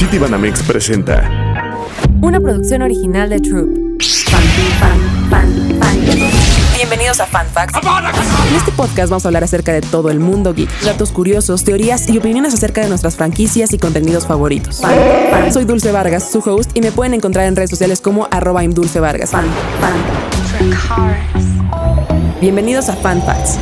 City Banamex presenta Una producción original de Troop. Bienvenidos a Fan Facts. En este podcast vamos a hablar acerca de todo el mundo geek, datos curiosos, teorías y opiniones acerca de nuestras franquicias y contenidos favoritos. Soy Dulce Vargas, su host, y me pueden encontrar en redes sociales como arroba imdulcevargas. Bienvenidos a Fan Facts.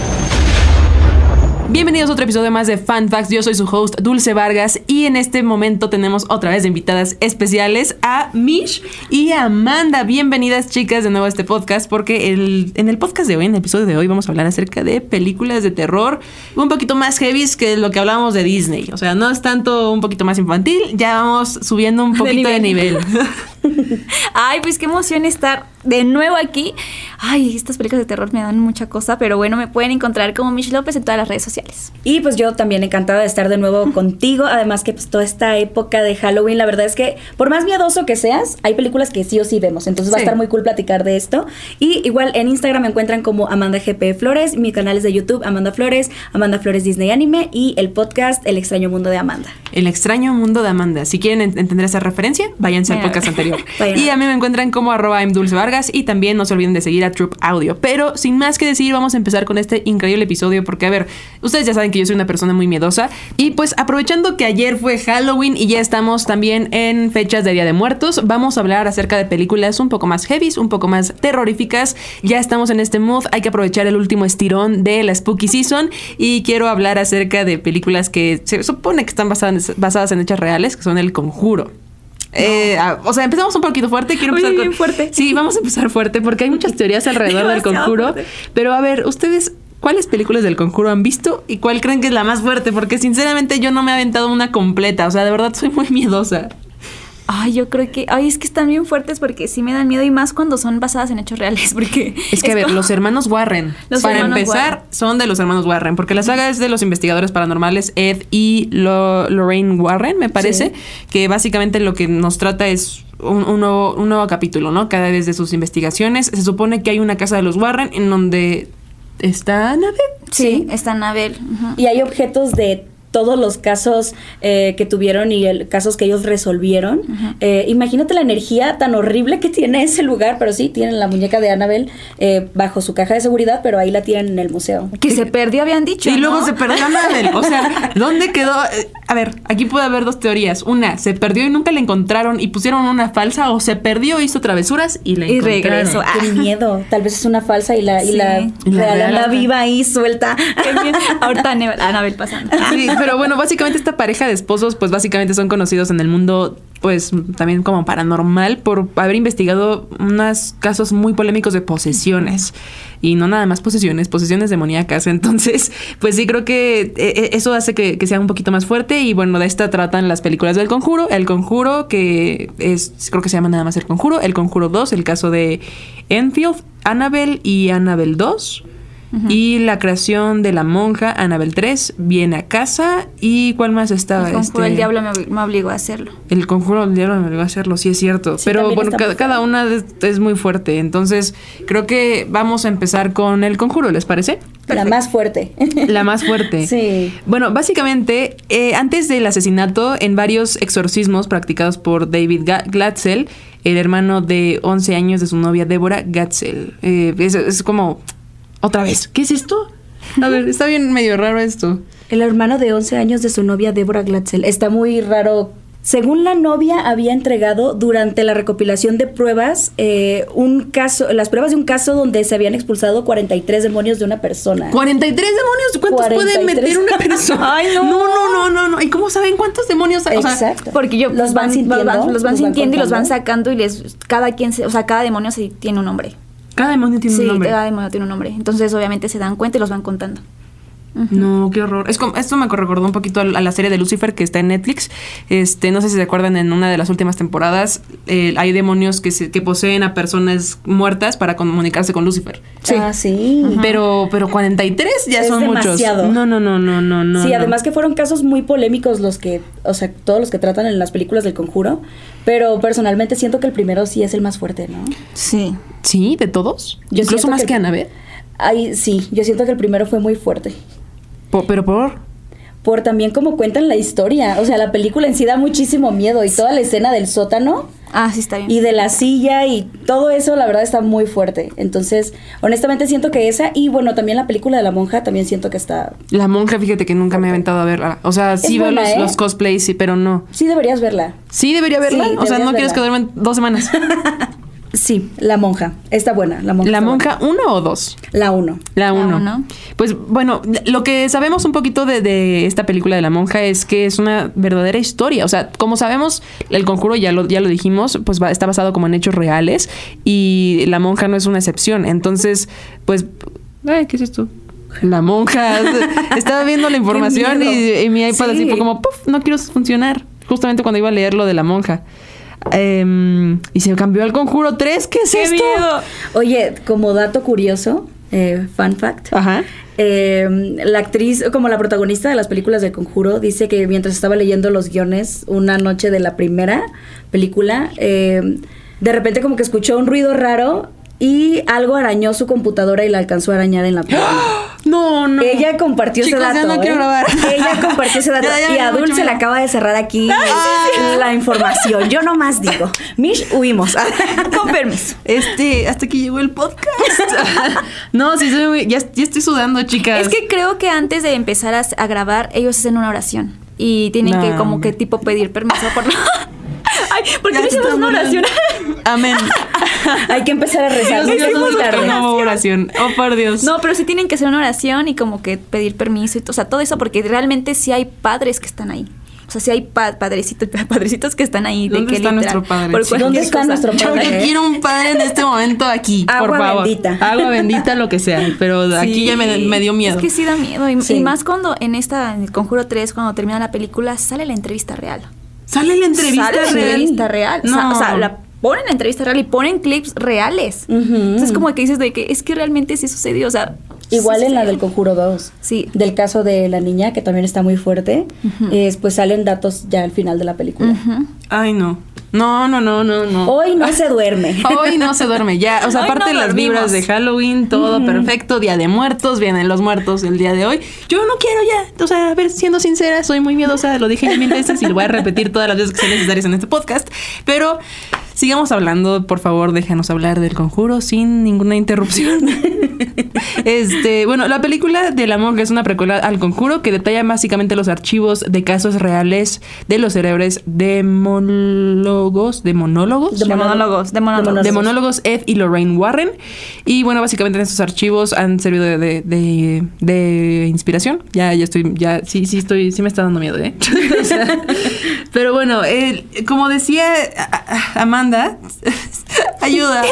Bienvenidos a otro episodio más de Fan Facts. Yo soy su host Dulce Vargas y en este momento tenemos otra vez de invitadas especiales a Mish y a Amanda. Bienvenidas chicas de nuevo a este podcast porque el, en el podcast de hoy, en el episodio de hoy, vamos a hablar acerca de películas de terror un poquito más heavy que lo que hablábamos de Disney. O sea, no es tanto un poquito más infantil, ya vamos subiendo un poquito de nivel. Ay, pues qué emoción estar de nuevo aquí. Ay, estas películas de terror me dan mucha cosa, pero bueno, me pueden encontrar como Mish López en todas las redes sociales. Y pues yo también encantada de estar de nuevo contigo. Además que pues toda esta época de Halloween, la verdad es que por más miedoso que seas, hay películas que sí o sí vemos. Entonces va a estar muy cool platicar de esto. Y igual en Instagram me encuentran como Amanda GP Flores, mi canal es de YouTube Amanda Flores, Amanda Flores Disney Anime y el podcast El extraño mundo de Amanda. El extraño mundo de Amanda. Si quieren ent- entender esa referencia, váyanse al podcast anterior. Y a mí me encuentran como arroba Dulce Y también no se olviden de seguir a Troop Audio. Pero sin más que decir, vamos a empezar con este increíble episodio porque, a ver, ustedes ya saben que yo soy una persona muy miedosa y pues aprovechando que ayer fue Halloween y ya estamos también en fechas de Día de Muertos, vamos a hablar acerca de películas un poco más heavy, un poco más terroríficas. Ya estamos en este mood, hay que aprovechar el último estirón de la Spooky Season y quiero hablar acerca de películas que se supone que están basadas, basadas en hechos reales, que son El Conjuro. Eh, ah, o sea, empezamos un poquito fuerte. Quiero Oye, empezar con- fuerte. Sí, vamos a empezar fuerte porque hay muchas teorías alrededor del conjuro. fuerte. Pero a ver, ustedes, ¿cuáles películas del conjuro han visto y cuál creen que es la más fuerte? Porque sinceramente yo no me he aventado una completa. O sea, de verdad soy muy miedosa. Ay, yo creo que. Ay, es que están bien fuertes porque sí me dan miedo y más cuando son basadas en hechos reales. Porque. Es que, a ver, como- los hermanos Warren, Los para hermanos empezar, Warren. son de los hermanos Warren, porque la saga es de los investigadores paranormales Ed y Lo- Lorraine Warren, me parece, que básicamente lo que nos trata es un, un nuevo, un nuevo capítulo, ¿no? Cada vez de sus investigaciones. Se supone que hay una casa de los Warren en donde está Annabelle. Sí, está Anabel. Y hay objetos de todos los casos eh, que tuvieron y el, casos que ellos resolvieron. Eh, imagínate la energía tan horrible que tiene ese lugar, pero sí, tienen la muñeca de Annabelle eh, bajo su caja de seguridad, pero ahí la tienen en el museo. Que se perdió, habían dicho. Y luego se perdió Annabelle. O sea, ¿dónde quedó? Eh, A ver, aquí puede haber dos teorías. Una, se perdió y nunca la encontraron y pusieron una falsa, o se perdió, hizo travesuras y la Y encontraron. regresó. Ah. Qué miedo. Tal vez es una falsa y la, y Sí. la, Y la está- viva ahí suelta. Qué bien. Ahorita Anabel, Anabel pasando. Sí, pero bueno, básicamente esta pareja de esposos, pues básicamente son conocidos en el mundo, pues también como paranormal, por haber investigado unos casos muy polémicos de posesiones. Y no nada más posesiones, posesiones demoníacas. Entonces, pues sí, creo que eh, eh, eso hace que, que sea un poquito más fuerte. Y bueno, de esta tratan las películas del conjuro. El conjuro, que es, creo que se llama nada más el conjuro. El conjuro 2, el caso de Enfield, Annabelle y Annabelle 2. Y la creación de la monja Annabel 3 viene a casa. ¿Y cuál más estaba? El conjuro Este, del diablo me, me obligó a hacerlo. El conjuro del diablo me obligó a hacerlo, sí es cierto. Sí, Pero bueno, cada, cada una es, es muy fuerte. Entonces, creo que vamos a empezar con el conjuro, ¿les parece? La más fuerte. La más fuerte. Sí. Bueno, básicamente, eh, antes del asesinato, en varios exorcismos practicados por David Glatzel, el hermano de 11 años de su novia Débora Gatzel. Eh, es, es como, otra vez, ¿qué es esto? A ver, está bien medio raro esto. El hermano de 11 años de su novia Deborah Glatzel. Está muy raro. Según la novia había entregado durante la recopilación de pruebas eh, un caso, las pruebas de un caso donde se habían expulsado 43 demonios de una persona. 43 demonios, ¿cuántos puede 43? meter una persona? Ay, no. No, no, no, no, no. ¿Y cómo saben cuántos demonios hay? O sea, Exacto. Porque yo los van sintiendo, los van, los van sintiendo y los van sacando y les cada quien se, o sea, cada demonio se, tiene un nombre. Cada demonio tiene sí, un nombre. cada demonio tiene un nombre. Entonces, obviamente se dan cuenta y los van contando. No, qué horror. Es como, esto me recordó un poquito a la serie de Lucifer que está en Netflix. Este, no sé si se acuerdan en una de las últimas temporadas, eh, hay demonios que, se, que poseen a personas muertas para comunicarse con Lucifer. Sí. Ah, sí. Pero, pero 43 ya Es son demasiado. muchos. No, no, no, no, no, no. sí, no. además que fueron casos muy polémicos los que, o sea, todos los que tratan en las películas del conjuro, pero personalmente siento que el primero sí es el más fuerte, ¿no? Sí. Sí, de todos. Yo Incluso más que- que, Annabelle. Ay, sí, yo siento que el primero fue muy fuerte. Po- pero por. por también como cuentan la historia. O sea, la película en sí da muchísimo miedo y toda la escena del sótano Ah, sí, está bien. y de la silla y todo eso, la verdad está muy fuerte. Entonces, honestamente siento que esa y bueno, también la película de la monja también siento que está... La monja, fíjate que nunca me he aventado a verla. O sea, sí veo los, ¿eh? los cosplays, sí, pero no. Sí deberías verla. Sí, debería verla. Sí, o sea, no deberías quieres que verla. duermen dos semanas. Sí, la monja. Está buena, la monja. ¿La monja uno o dos? buena. La uno. La uno. uno. Pues bueno, lo que sabemos un poquito de, de esta película de la monja es que es una verdadera historia. O sea, como sabemos, el conjuro ya lo, ya lo dijimos, pues va- está basado como en hechos reales y la monja no es una excepción. Entonces, pues, ay, ¿qué es esto? La monja. Estaba viendo la información y, y mi iPad Sí. así fue como, ¡puf! No quiero funcionar. Justamente cuando iba a leer lo de la monja. Em, y se cambió al conjuro 3. ¿Qué es ¡Qué esto? miedo! Oye, como dato curioso, eh, fun fact. Ajá. Eh, la actriz, como la protagonista de las películas de Conjuro, dice que mientras estaba leyendo los guiones una noche de la primera película, eh, de repente como que escuchó un ruido raro y algo arañó su computadora y la alcanzó a arañar en la pierna. No, no. Ella compartió Chicos, ese ya dato. no quiero ¿eh? grabar. Ella compartió ese dato. Ya, ya y a Dul mucho se le acaba de cerrar aquí la información. Yo nomás digo. Mish, huimos. Con permiso. Este, hasta que llegó el podcast. no, sí, soy muy- ya, ya estoy sudando, chicas. Es que creo que antes de empezar a, a grabar, ellos hacen una oración. Y tienen que como que tipo pedir permiso por... Ay, ¿por qué no hicimos una oración? Amén. Hay que empezar a rezar. Dios, Dios, tarde. una oración. Oh, por Dios. No, pero sí tienen que hacer una oración y como que pedir permiso y o sea, todo eso porque realmente sí hay padres que están ahí. O sea, sí hay pa- padrecitos, padrecitos que están ahí. ¿Dónde de que está nuestro padre? por ¿Dónde está cosa. nuestro Yo padre? quiero un padre en este momento aquí, por Agua favor. bendita. Agua bendita, lo que sea. Pero aquí ya me, me dio miedo. Es que sí da miedo. Y, Sí. y más cuando en esta, en el Conjuro 3, cuando termina la película, sale la entrevista real. Sale la entrevista Sale la real. entrevista real. No. O sea, la ponen la entrevista real y ponen clips reales. Ujú. Entonces, como que dices de que es que realmente sí sucedió. O sea, Igual sí en la del Conjuro 2. Sí. Del caso de la niña, que también está muy fuerte. es, pues salen datos ya al final de la película. Ay, no. No, no, no, no, no. Hoy no se duerme. Hoy no se duerme ya. O sea, Hoy aparte no de las vibras de Halloween, todo perfecto. Día de muertos, vienen los muertos el día de hoy. Yo no quiero ya. O sea, a ver, siendo sincera, soy muy miedosa. Lo dije mil veces y lo voy a repetir todas las veces que sean necesarias en este podcast. Pero sigamos hablando. Por favor, déjanos hablar del conjuro sin ninguna interrupción. este, bueno, la película de la monja es una precuela al conjuro que detalla básicamente los archivos de casos reales de los cerebros demonólogos. De De monólogos, de monólogos. De monólogos Ed y Lorraine Warren. Y bueno, básicamente en estos archivos han servido de, de, de- de inspiración. Ya, ya estoy, ya, sí, sí estoy, sí me está dando miedo, ¿eh? O sea, pero bueno, como decía a- a- Amanda, ayuda.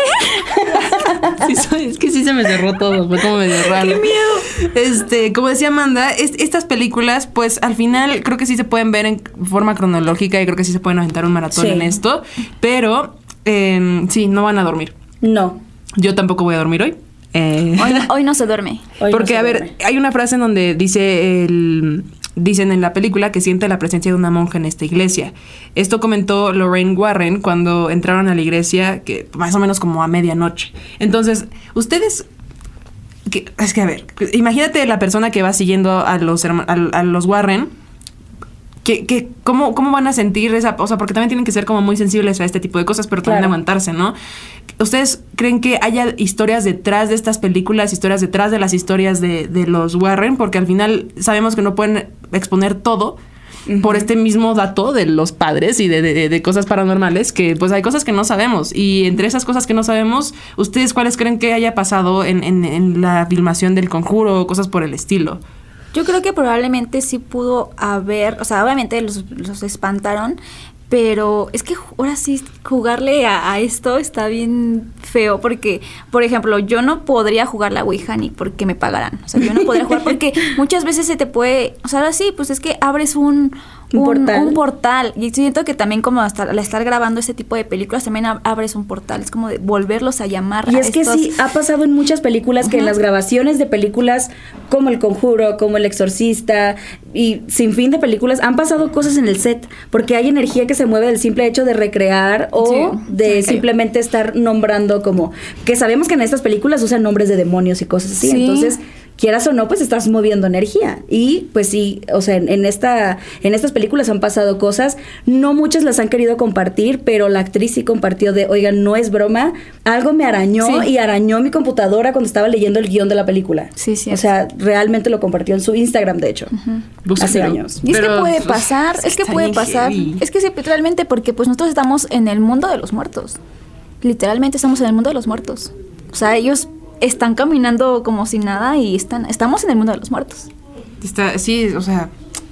Sí, es que sí se me cerró todo, fue como medio raro. ¡Qué miedo! Este, como decía Amanda, es- estas películas, pues al final creo que sí se pueden ver en forma cronológica y creo que sí se pueden aventar un maratón Sí. en esto, pero em, sí, no van a dormir. No. Yo tampoco voy a dormir hoy. Eh, Hoy, hoy no se duerme. Hoy no porque, se a ver, duerme. hay una frase en donde dice el. Dicen en la película que siente la presencia de una monja en esta iglesia. Esto comentó Lorraine Warren cuando entraron a la iglesia, que más o menos como a medianoche. Entonces, ustedes que- es que a ver, imagínate la persona que va siguiendo a los Warren. Que, que, ¿cómo, ¿Cómo van a sentir esa O sea, porque también tienen que ser como muy sensibles a este tipo de cosas, pero también Claro. aguantarse, ¿no? ¿Ustedes creen que haya historias detrás de estas películas, historias detrás de las historias de, de los Warren? Porque al final sabemos que no pueden exponer todo por este mismo dato de los padres y de, de- de cosas paranormales, que pues hay cosas que no sabemos. Y entre esas cosas que no sabemos, ¿ustedes cuáles creen que haya pasado en, en- en la filmación del conjuro o cosas por el estilo? Yo creo que probablemente sí pudo haber, o sea, obviamente los, los espantaron, pero es que ahora sí jugarle a, a esto está bien feo porque, por ejemplo, yo no podría jugar la Ouija ni porque me pagaran. O sea, yo no podría jugar porque muchas veces se te puede, o sea, ahora sí, pues es que abres un, Un portal. un portal. Y siento que también como hasta al estar grabando este tipo de películas también ab- abres un portal. Es como de volverlos a llamar. Y a es que sí, ha pasado en muchas películas que en las grabaciones de películas como El Conjuro, como El Exorcista y sin fin de películas han pasado cosas en el set porque hay energía que se mueve del simple hecho de recrear o Sí, de simplemente estar nombrando como que sabemos que en estas películas usan nombres de demonios y cosas así, Sí. entonces quieras o no, pues estás moviendo energía. Y pues sí, o sea, en, en esta, en estas películas han pasado cosas, no muchas las han querido compartir, pero la actriz sí compartió de, oigan, no es broma, algo me arañó Sí. y arañó mi computadora cuando estaba leyendo el guion de la película. Sí, sí. O sea, realmente lo compartió en su Instagram, de hecho. Hace años. Y es que puede pasar, es que puede pasar. heavy. Es que sí, realmente porque pues nosotros estamos en el mundo de los muertos. Literalmente estamos en el mundo de los muertos. O sea, ellos están caminando como si nada y están estamos en el mundo de los muertos. Está, sí, o sea,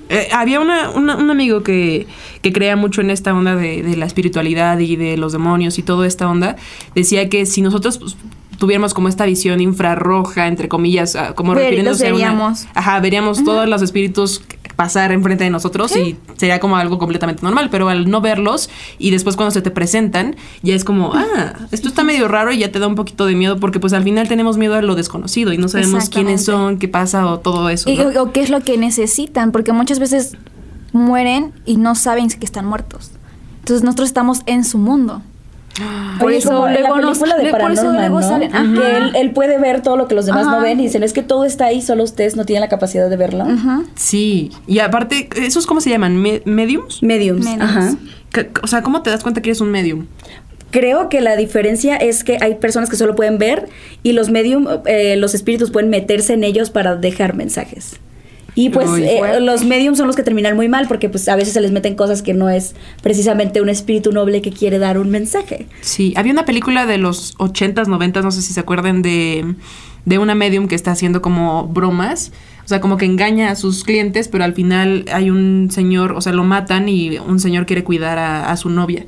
eh, había una, un amigo que, que creía mucho en esta onda de, de la espiritualidad y de los demonios y toda esta onda. Decía que si nosotros pues, tuviéramos como esta visión infrarroja, entre comillas, ah, como Ver- refiriéndose a una- veríamos. Ajá, veríamos todos los espíritus pasar enfrente de nosotros y sería como algo completamente normal, pero al no verlos y después cuando se te presentan, ya es como, ah, esto está medio raro y ya te da un poquito de miedo porque pues al final tenemos miedo a lo desconocido y no sabemos quiénes son, qué pasa o todo eso. Y- o qué es lo que necesitan, porque muchas veces mueren y no saben que están muertos. Entonces nosotros estamos en su mundo. Por Oye, eso luego nos- de por eso Paranormal, luego ¿no? salen- Que Ajá. él, él puede ver todo lo que los demás no Ajá. ven y dicen, es que todo está ahí, solo ustedes no tienen la capacidad de verlo. Ujú. Sí, y aparte, ¿esos cómo se llaman? ¿Me- ¿Mediums? Mediums. Mediums. Ajá. O sea, ¿cómo te das cuenta que eres un medium? Creo que la diferencia es que hay personas que solo pueden ver y los medium, eh, los espíritus pueden meterse en ellos para dejar mensajes. Y pues eh, los mediums son los que terminan muy mal porque pues a veces se les meten cosas que no es precisamente un espíritu noble que quiere dar un mensaje. Sí, había una película de los 80s, 90s, no sé si se acuerdan de, de una medium que está haciendo como bromas. O sea, como que engaña a sus clientes, pero al final hay un señor, o sea, lo matan y un señor quiere cuidar a, a su novia.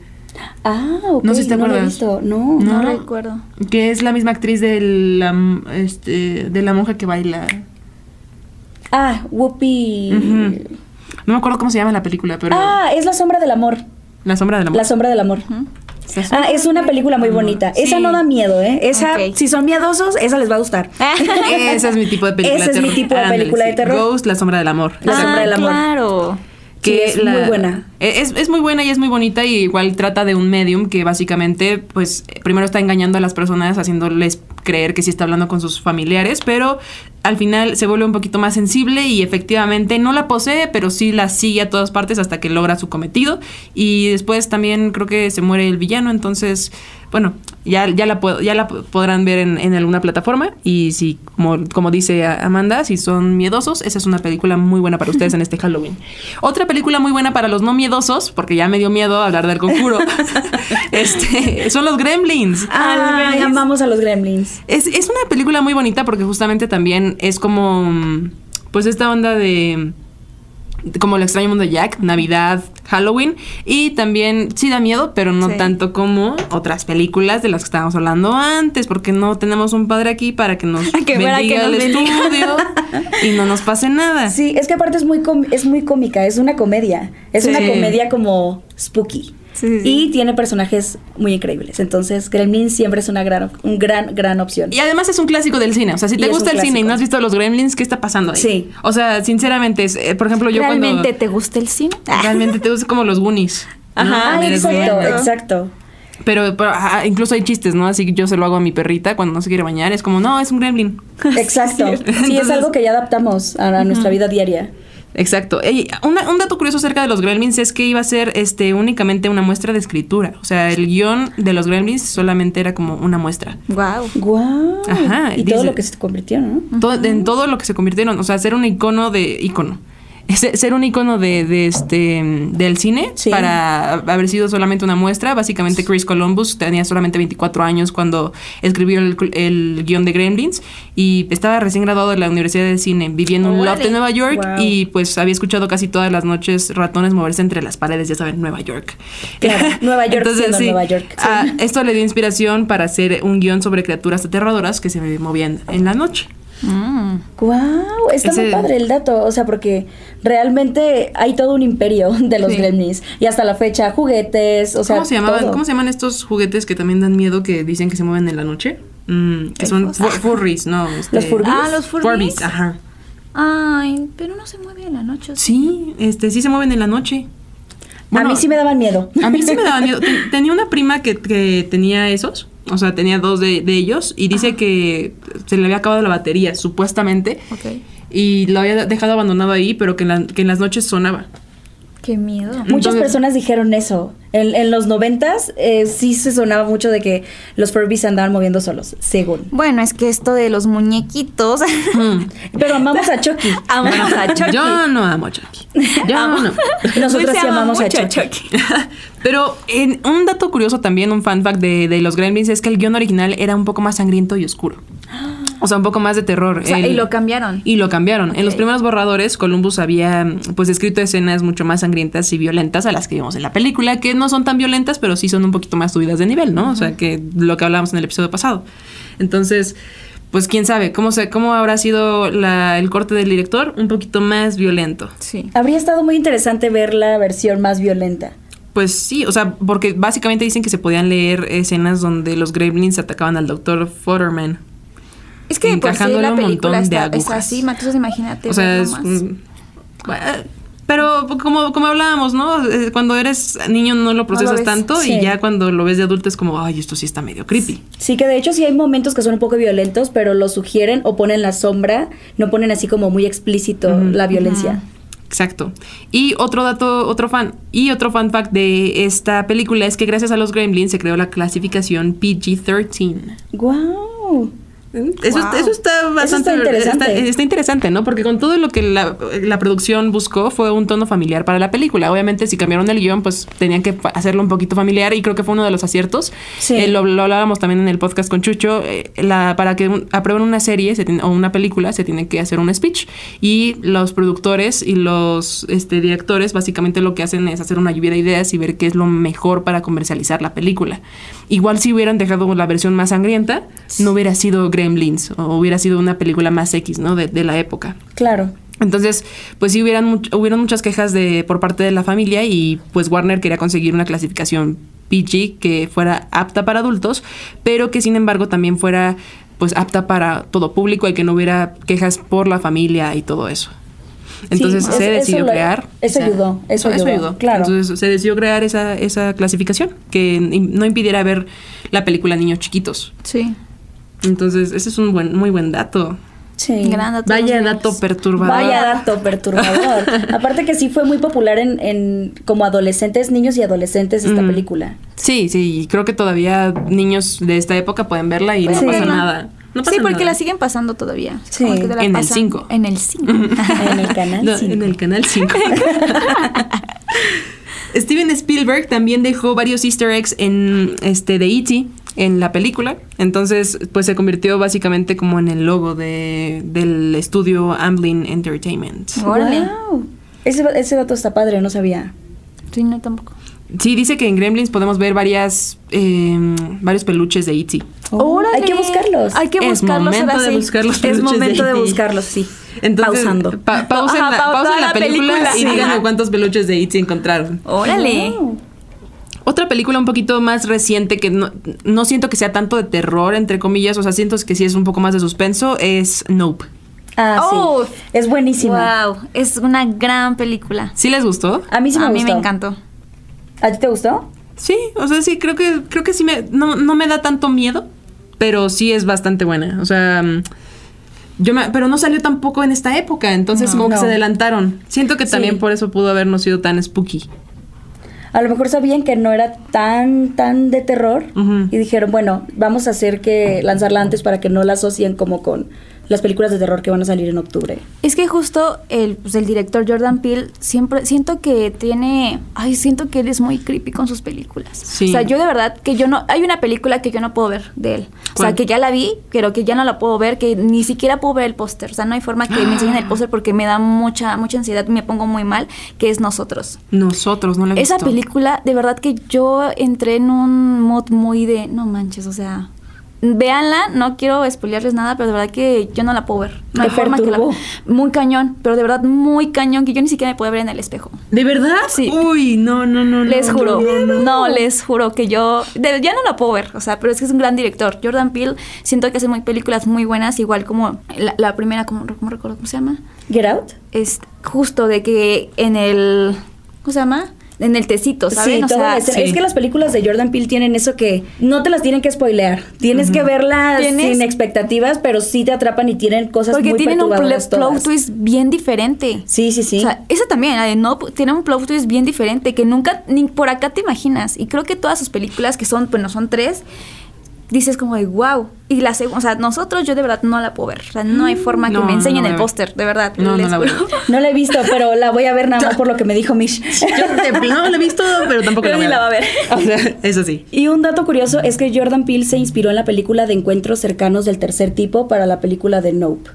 Ah, ok, No sé si te lo he acuerdas. visto. No. No, No. recuerdo. Que es la misma actriz de la, este, de la monja que baila. Ah, Whoopi. No me acuerdo cómo se llama la película, pero... Ah, es La Sombra del Amor. La sombra del amor. La Sombra del Amor. Ah, es una película muy bonita. Sí. Esa no da miedo, ¿eh? Esa, si son miedosos, esa les va a gustar. Ese es mi tipo de película Ese de es mi tipo de Ándale, película de terror. Ghost, La sombra del amor. La sombra del amor. Ah, Claro. Sí, es muy buena. Es, es muy buena y es muy bonita y igual trata de un medium que básicamente pues primero está engañando a las personas haciéndoles creer que sí está hablando con sus familiares, pero al final se vuelve un poquito más sensible y efectivamente no la posee, pero sí la sigue a todas partes hasta que logra su cometido y después también creo que se muere el villano, entonces bueno, ya, ya, la, puedo- ya la podrán ver en, en alguna plataforma y si, como, como dice Amanda, si son miedosos, esa es una película muy buena para ustedes en este Halloween. Otra película muy buena para los no miedosos, porque ya me dio miedo hablar del conjuro, este, son los Gremlins. Ay, amamos a los gremlins. Es, es una película muy bonita porque justamente también es como, pues esta onda de, como el extraño mundo de Jack, Navidad, Halloween y también sí da miedo, pero no Sí. tanto como otras películas de las que estábamos hablando antes, porque no tenemos un padre aquí para que nos Que bendiga que nos el bendiga. estudio y no nos pase nada. Sí, es que aparte es muy, com- es muy cómica, es una comedia. Es Sí. una comedia como spooky. Sí, sí, sí. Y tiene personajes muy increíbles. Entonces, Gremlins siempre es una gran, un gran, gran opción. Y además es un clásico del cine. O sea, si te gusta el cine y no has visto los Gremlins, ¿qué está pasando ahí? Sí. O sea, sinceramente, es, eh, por ejemplo, yo ¿Realmente cuando... te gusta el cine? Realmente te gusta como los Goonies. Ajá, exacto, exacto. Pero, pero, ajá, incluso hay chistes, ¿no? Así que yo se lo hago a mi perrita cuando no se quiere bañar. Es como, no, es un gremlin. Exacto. Sí, es algo que ya adaptamos a, a nuestra vida diaria. Exacto. Ey, una- un dato curioso acerca de los gremlins es que iba a ser este, únicamente una muestra de escritura. O sea, el guion de los gremlins solamente era como una muestra. Wow. Guau. Ajá, Y todo lo que se convirtió, ¿no? En todo lo que se convirtieron. O sea, ser un icono de. icono. Ser un icono de, de este del cine Sí. para haber sido solamente una muestra. Básicamente, Chris Columbus tenía solamente 24 años cuando escribió el, el guion de Gremlins y estaba recién graduado de la Universidad de Cine, vivía en un loft de Nueva York Wow. y pues había escuchado casi todas las noches ratones moverse entre las paredes, ya saben, Nueva York. Claro, Nueva York siendo Nueva York, sí. ah, esto le dio inspiración para hacer un guion sobre criaturas aterradoras que se movían en la noche. Mm. Guau, está muy padre el dato, o sea, porque realmente hay todo un imperio de los Sí. gremlins y hasta la fecha juguetes, o sea, ¿Cómo se llamaban? todo. ¿Cómo se llaman estos juguetes que también dan miedo que dicen que se mueven en la noche? Mm, que son fu- furries, no. este- ¿Los Furbies? Ah, los Furbies. ajá. Ay, pero no se mueve en la noche. ¿o Sí, este, sí se mueven en la noche. a mí sí me daban miedo. A mí sí me daban miedo. Ten- Tenía una prima que, que tenía esos O sea, tenía dos de, de ellos y dice que se le había acabado la batería, supuestamente. Ok. Y lo había dejado abandonado ahí, pero que en, la- que en las noches sonaba. Qué miedo. Muchas Entonces- personas dijeron eso. En, en los noventas eh, sí se sonaba mucho de que los Furbies se andaban moviendo solos, según. Bueno, es que esto de los muñequitos. Mm. Pero amamos a Chucky. Amamos a Chucky. Yo no amo a Chucky. Yo Amo. no. Nosotros sí ama amamos a Chucky. Pero en, un dato curioso también, un fan fact de, de los Gremlins es que el guion original era un poco más sangriento y oscuro. O sea, un poco más de terror. O sea, El- y lo cambiaron. Y lo cambiaron. En los primeros borradores, Columbus había pues escrito escenas mucho más sangrientas y violentas a las que vimos en la película, que no son tan violentas, pero sí son un poquito más subidas de nivel, ¿no? O sea, que lo que hablábamos en el episodio pasado. Entonces, pues quién sabe, ¿cómo, se, cómo habrá sido la- el corte del director? Un poquito más violento. Sí. Habría estado muy interesante ver la versión más violenta. Pues sí, o sea, porque básicamente dicen que se podían leer escenas donde los gremlins atacaban al doctor Futterman. Es que por sí la un película montón de está, es así, entonces imagínate. O sea, es... un- Pero como, como hablábamos, ¿no? Eh, Cuando eres niño no lo procesas tanto Sí. y ya cuando lo ves de adulto es como, ay, esto sí está medio creepy. Sí, que de hecho sí hay momentos que son un poco violentos, pero lo sugieren o ponen la sombra, no ponen así como muy explícito la violencia. Exacto. Y otro dato, otro fan, y otro fan fact de esta película es que gracias a los Gremlins se creó la clasificación PG-13. ¡Guau! Eso, Wow. eso está bastante está interesante. Está, está interesante, ¿no? Porque con todo lo que la, la producción buscó fue un tono familiar para la película. Obviamente, si cambiaron el guion, pues tenían que hacerlo un poquito familiar y creo que fue uno de los aciertos. Sí. Eh, lo, lo hablábamos también en el podcast con Chucho. eh, la, para que un- aprueben una serie se tiene- o una película, se tiene que hacer un speech. Y los productores y los este, directores básicamente lo que hacen es hacer una lluvia de ideas y ver qué es lo mejor para comercializar la película. Igual si hubieran dejado la versión más sangrienta, no hubiera sido Gremlins o hubiera sido una película más X, ¿no? De, de la época. Claro. Entonces, pues sí hubieran much- hubieron muchas quejas de por parte de la familia y pues Warner quería conseguir una clasificación PG que fuera apta para adultos, pero que sin embargo también fuera pues apta para todo público y que no hubiera quejas por la familia y todo eso. Entonces Sí, se decidió eso lo- crear. eso ayudó, eso ayudó, claro. Entonces se decidió crear esa, esa clasificación que no impidiera ver la película a niños chiquitos. Sí. Entonces, ese es un buen, muy buen dato. Sí. Gran dato. Vaya dato niños. perturbador. Vaya dato perturbador. Aparte que sí fue muy popular en, en como adolescentes, niños y adolescentes esta Mm. película. Sí, sí, creo que todavía niños de esta época pueden verla y no pasa nada. No pasa sí, porque nada. la siguen pasando todavía. Sí. Como que te la En el cinco. En el 5. En el canal. No, cinco. en el canal 5. Steven Spielberg también dejó varios easter eggs en este de E.T. en la película. Entonces, pues se convirtió básicamente como en el logo de, del estudio Amblin Entertainment. Órale. Wow. Ese, ese dato está padre, no sabía. Sí, no, tampoco. Sí, dice que en Gremlins podemos ver varias eh, varios peluches de E.T. Oh, hay que buscarlos. Hay que Es buscarlos. momento ahora de sí. buscar los es momento de E.T.. buscarlos, sí. Entonces, Pausando. pa- pausen, Ajá, la, pausa pausen la la película, película, y sí. díganme cuántos peluches de E.T. encontraron. Órale. Otra película un poquito más reciente que no, no siento que sea tanto de terror, entre comillas, o sea, siento que sí es un poco más de suspenso, es Nope. Ah, Oh. sí. Es buenísima. Wow, es una gran película. ¿Sí les gustó? A mí sí me a mí me encantó. ¿A ti te gustó? Sí, o sea, sí, creo que, creo que sí me, no, no me da tanto miedo, pero sí es bastante buena. O sea, mm, yo me, pero no salió tampoco en esta época, entonces No. como que se adelantaron. Siento que Sí. también por eso pudo habernos sido tan spooky. A lo mejor sabían que no era tan, tan de terror y dijeron, bueno, vamos a hacer que lanzarla antes para que no la asocien como con las películas de terror que van a salir en octubre. Es que justo el, pues, el director Jordan Peele siempre siento que tiene, ay, siento que él es muy creepy con sus películas. Sí. O sea, yo de verdad que yo no, hay una película que yo no puedo ver de él. O sea, que ya la vi, pero que ya no la puedo ver, que ni siquiera puedo ver el póster. O sea, no hay forma que me enseñen el póster porque me da mucha, mucha ansiedad, me pongo muy mal, que es Nosotros. Nosotros, no la he Esa visto. película, de verdad que yo entré en un mood muy de, no manches, o sea, véanla, no quiero spoilearles nada, pero de verdad que yo no la puedo ver. No hay forma que la... Muy cañón, pero de verdad muy cañón, que yo ni siquiera me puedo ver en el espejo. ¿De verdad? Sí. Uy, no, no, no. no, les no, juro, no, no, no. les juro que yo de- ya no la puedo ver, o sea, pero es que es un gran director. Jordan Peele siento que hace muy películas muy buenas, igual como la, la primera, como ¿cómo recuerdo cómo se llama? Get Out. Es justo de que en el, ¿cómo se llama? En el tecito, ¿saben? Sí, O sea, sí. Es que las películas de Jordan Peele tienen eso que no te las tienen que spoilear. Tienes que verlas Tienes- sin expectativas, pero sí te atrapan y tienen cosas porque muy tienen un plot twist bien diferente. Sí, sí, sí. O sea, esa también, la de no, tiene un plot twist bien diferente que nunca ni por acá te imaginas. Y creo que todas sus películas, que son, bueno, son tres, dices como de wow. Y la segunda, o sea, nosotros yo de verdad no la puedo ver. O sea, no hay forma que No, me no enseñen la a el póster, de verdad. No, no les la voy a juro. ver. no la he visto, pero la voy a ver nada más por lo que me dijo Mish. Yo de plano la he visto, pero tampoco Pero la voy la va a ver. O sea, eso sí. Y un dato curioso es que Jordan Peele se inspiró en la película de encuentros cercanos del tercer tipo para la película de Nope.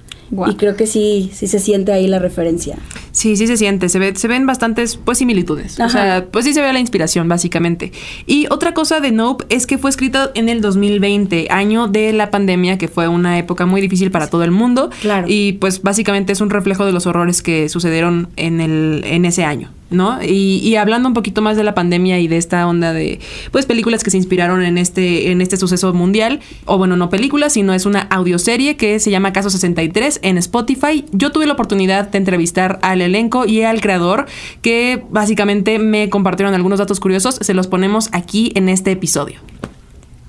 Y creo que sí, sí se siente ahí la referencia. Sí, sí se siente, se, ve, se ven bastantes pues similitudes. O sea, pues sí se ve la inspiración, básicamente. Y otra cosa de Nope es que fue escrita en el 2020, año de la pandemia, que fue una época muy difícil para todo el mundo. Claro. Y pues básicamente es un reflejo de los horrores que sucedieron en, el, en ese año. ¿No? Y, y hablando un poquito más de la pandemia y de esta onda de pues películas que se inspiraron en este, en este suceso mundial, o bueno, no películas, sino es una audioserie que se llama Caso 63 en Spotify. Yo tuve la oportunidad de entrevistar al elenco y al creador que básicamente me compartieron algunos datos curiosos. Se los ponemos aquí en este episodio.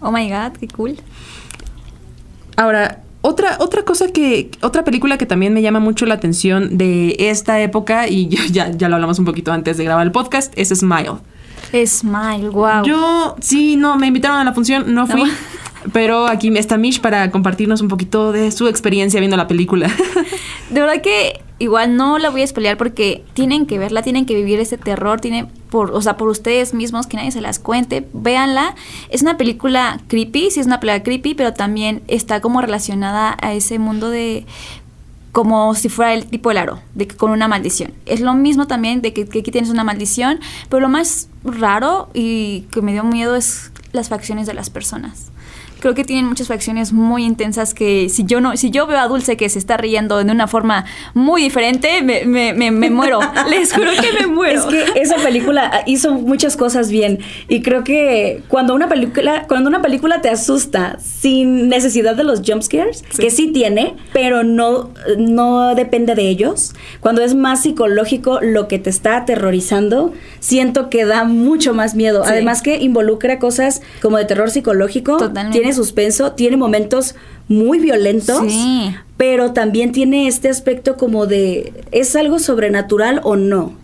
Oh my god, qué cool. Ahora, otra, otra cosa que, otra película que también me llama mucho la atención de esta época, y yo- ya, ya lo hablamos un poquito antes de grabar el podcast, es Smile. Smile, wow. Yo, sí, no, me invitaron a la función, no fui. Pero aquí está Mish para compartirnos un poquito de su experiencia viendo la película. De verdad que igual no la voy a spoilear porque tienen que verla, tienen que vivir ese terror, tienen por, o sea, por ustedes mismos, que nadie se las cuente, véanla. Es una película creepy, sí es una película creepy, pero también está como relacionada a ese mundo de como si fuera el tipo del aro, de que con una maldición. Es lo mismo también de que, que aquí tienes una maldición, pero lo más raro y que me dio miedo es las facciones de las personas. Creo que tienen muchas facciones muy intensas que si yo no, si yo veo a Dulce que se está riendo de una forma muy diferente, me, me, me, me muero. Les juro que me muero. Es que esa película hizo muchas cosas bien y creo que cuando una película cuando una película te asusta sin necesidad de los jump scares, que sí tiene, pero no no depende de ellos, cuando es más psicológico lo que te está aterrorizando, siento que da mucho más miedo. Sí. Además que involucra cosas como de terror psicológico, Totalmente. Tiene suspenso, tiene momentos muy violentos Sí. pero también tiene este aspecto como de es algo sobrenatural o no.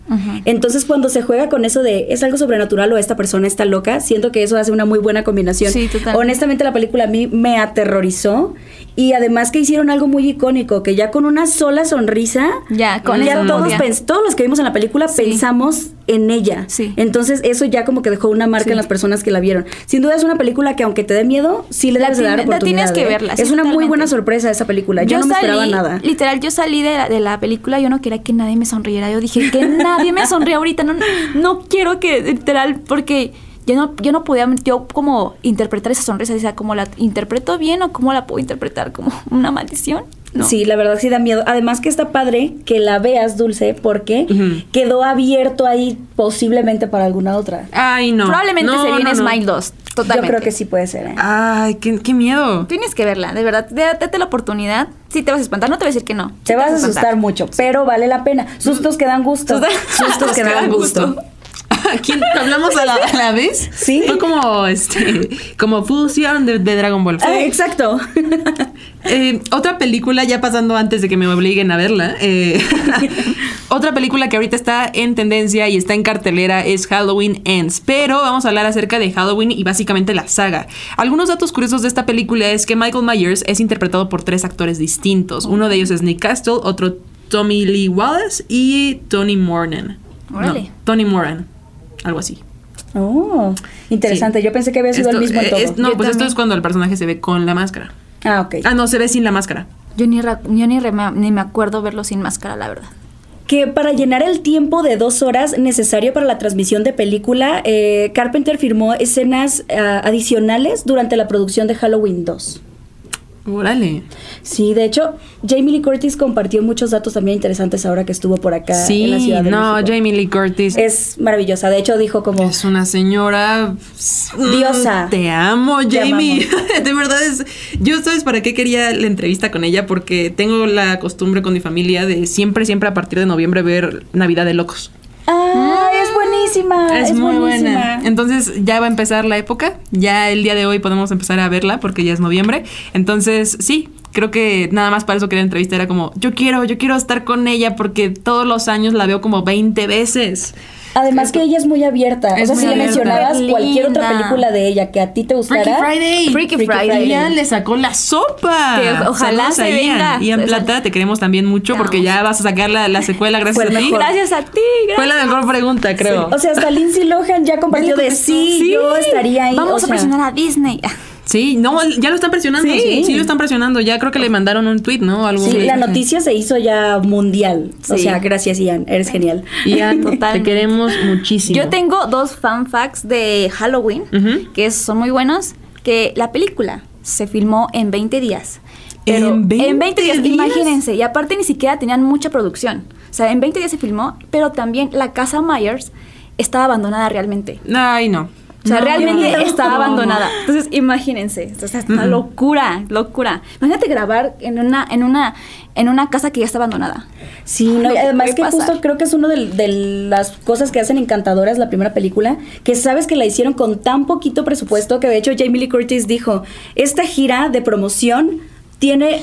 Entonces cuando se juega con eso de es algo sobrenatural o esta persona está loca, siento que eso hace una muy buena combinación. Sí. Honestamente la película a mí me aterrorizó y además que hicieron algo muy icónico, que ya con una sola sonrisa, Ya, con ya todos, todos los que vimos en la película Sí. pensamos en ella. Sí. Entonces eso ya como que dejó una marca Sí. en las personas que la vieron. Sin duda es una película que aunque te dé miedo, sí le La debes de dar tiene- la oportunidad. tienes que ¿eh? verla, Es una muy buena sorpresa esa película. Yo, no me esperaba nada. Literal, yo salí de la, de la película, yo no quería que nadie me sonriera. Yo dije que nadie me sonría ahorita. No, no quiero que, literal, porque yo no, yo no podía, yo como interpretar esa sonrisa, o sea, como la interpreto bien o cómo la puedo interpretar como una maldición. No. Sí, la verdad sí da miedo. Además que está padre que la veas, Dulce, porque quedó abierto ahí posiblemente para alguna otra. Ay, no. Probablemente No, se viene no, no. Smile 2. Totalmente. Yo creo que sí puede ser. ¿eh? Ay, qué, qué miedo. Tienes que verla, de verdad. Date la oportunidad. Sí, te vas a espantar. No te voy a decir que no. Sí Te vas a asustar espantar. mucho, pero vale la pena. Sustos que dan gusto. Sustos que dan gusto. ¿Quién hablamos a la, a la vez? Sí. Fue como este como fusión de, de Dragon Ball. Ah, exacto. Eh, otra película, ya pasando antes de que me obliguen a verla, eh, otra película que ahorita está en tendencia y está en cartelera es Halloween Ends, pero vamos a hablar acerca de Halloween y básicamente la saga. Algunos datos curiosos de esta película es que Michael Myers es interpretado por tres actores distintos. Uno de ellos es Nick Castle, otro Tommy Lee Wallace y Tony Moran. No, Tony Moran, algo así. Oh, interesante. Sí. Yo pensé que había sido Esto- el mismo en todo. es- no, Yo pues esto es cuando el personaje se ve con la máscara. Ah, ok. Ah, no, se ve sin la máscara. Yo ni, ra- yo ni, re- ni me acuerdo verlo sin máscara, la verdad. Que para llenar el tiempo de dos horas necesario para la transmisión de película, eh, Carpenter firmó escenas ah, adicionales durante la producción de Halloween 2. Órale. Sí, de hecho, Jamie Lee Curtis compartió muchos datos también interesantes ahora que estuvo por acá Sí, en la ciudad de no, México. Jamie Lee Curtis Es maravillosa. De hecho, dijo como... es una señora Diosa. Mm, Te amo, Te Jamie. de verdad es. Yo sabes para qué quería la entrevista con ella porque tengo la costumbre con mi familia de siempre, siempre a partir de noviembre ver Navidad de locos. ¡Ah, buenísima! Es, Es, muy buenísima. buena. Entonces ya va a empezar la época. Ya el día de hoy podemos empezar a verla porque ya es noviembre. Entonces, sí, creo que nada más para eso quería entrevista. Era como, yo quiero, yo quiero estar con ella porque todos los años la veo como 20 veces. Además que ella es muy abierta. Es o sea, si le mencionabas Linda. cualquier otra película de ella que a ti te gustara. Freaky Friday. Freaky Freaky Friday. Ian le sacó la sopa. Que ojalá Saludos se a Ian. venga. Ian Esa- Plata, te queremos también mucho porque ya vas a sacar la, la secuela gracias Fue a ti. Gracias a ti, Fue gracias. la mejor pregunta, creo. O sea, hasta Lindsay Lohan ya compartió de sí, yo estaría ahí. Vamos o a presionar a Disney. Sí, no, ya lo están presionando. Sí, Sí. lo están presionando. Ya creo que le mandaron un tweet, ¿no? Algo Sí, de- la noticia se hizo ya mundial. O Sí. sea, gracias Ian, eres genial. Ian, te Totalmente. queremos muchísimo. Yo tengo dos fan facts de Halloween Ujú. que son muy buenos. Que la película se filmó en 20 días. Pero ¿En 20 días, días? imagínense. Y aparte ni siquiera tenían mucha producción. O sea, en 20 días se filmó, pero también la casa Myers estaba abandonada realmente. Ay, no. O sea, No, realmente no. estaba abandonada. Entonces, imagínense, o sea, es una locura, locura. Imagínate grabar en una, en una, en una casa que ya está abandonada. Sí, no, además que pasar. justo creo que es una de, de las cosas que hacen encantadoras la primera película, que sabes que la hicieron con tan poquito presupuesto que de hecho Jamie Lee Curtis dijo, esta gira de promoción tiene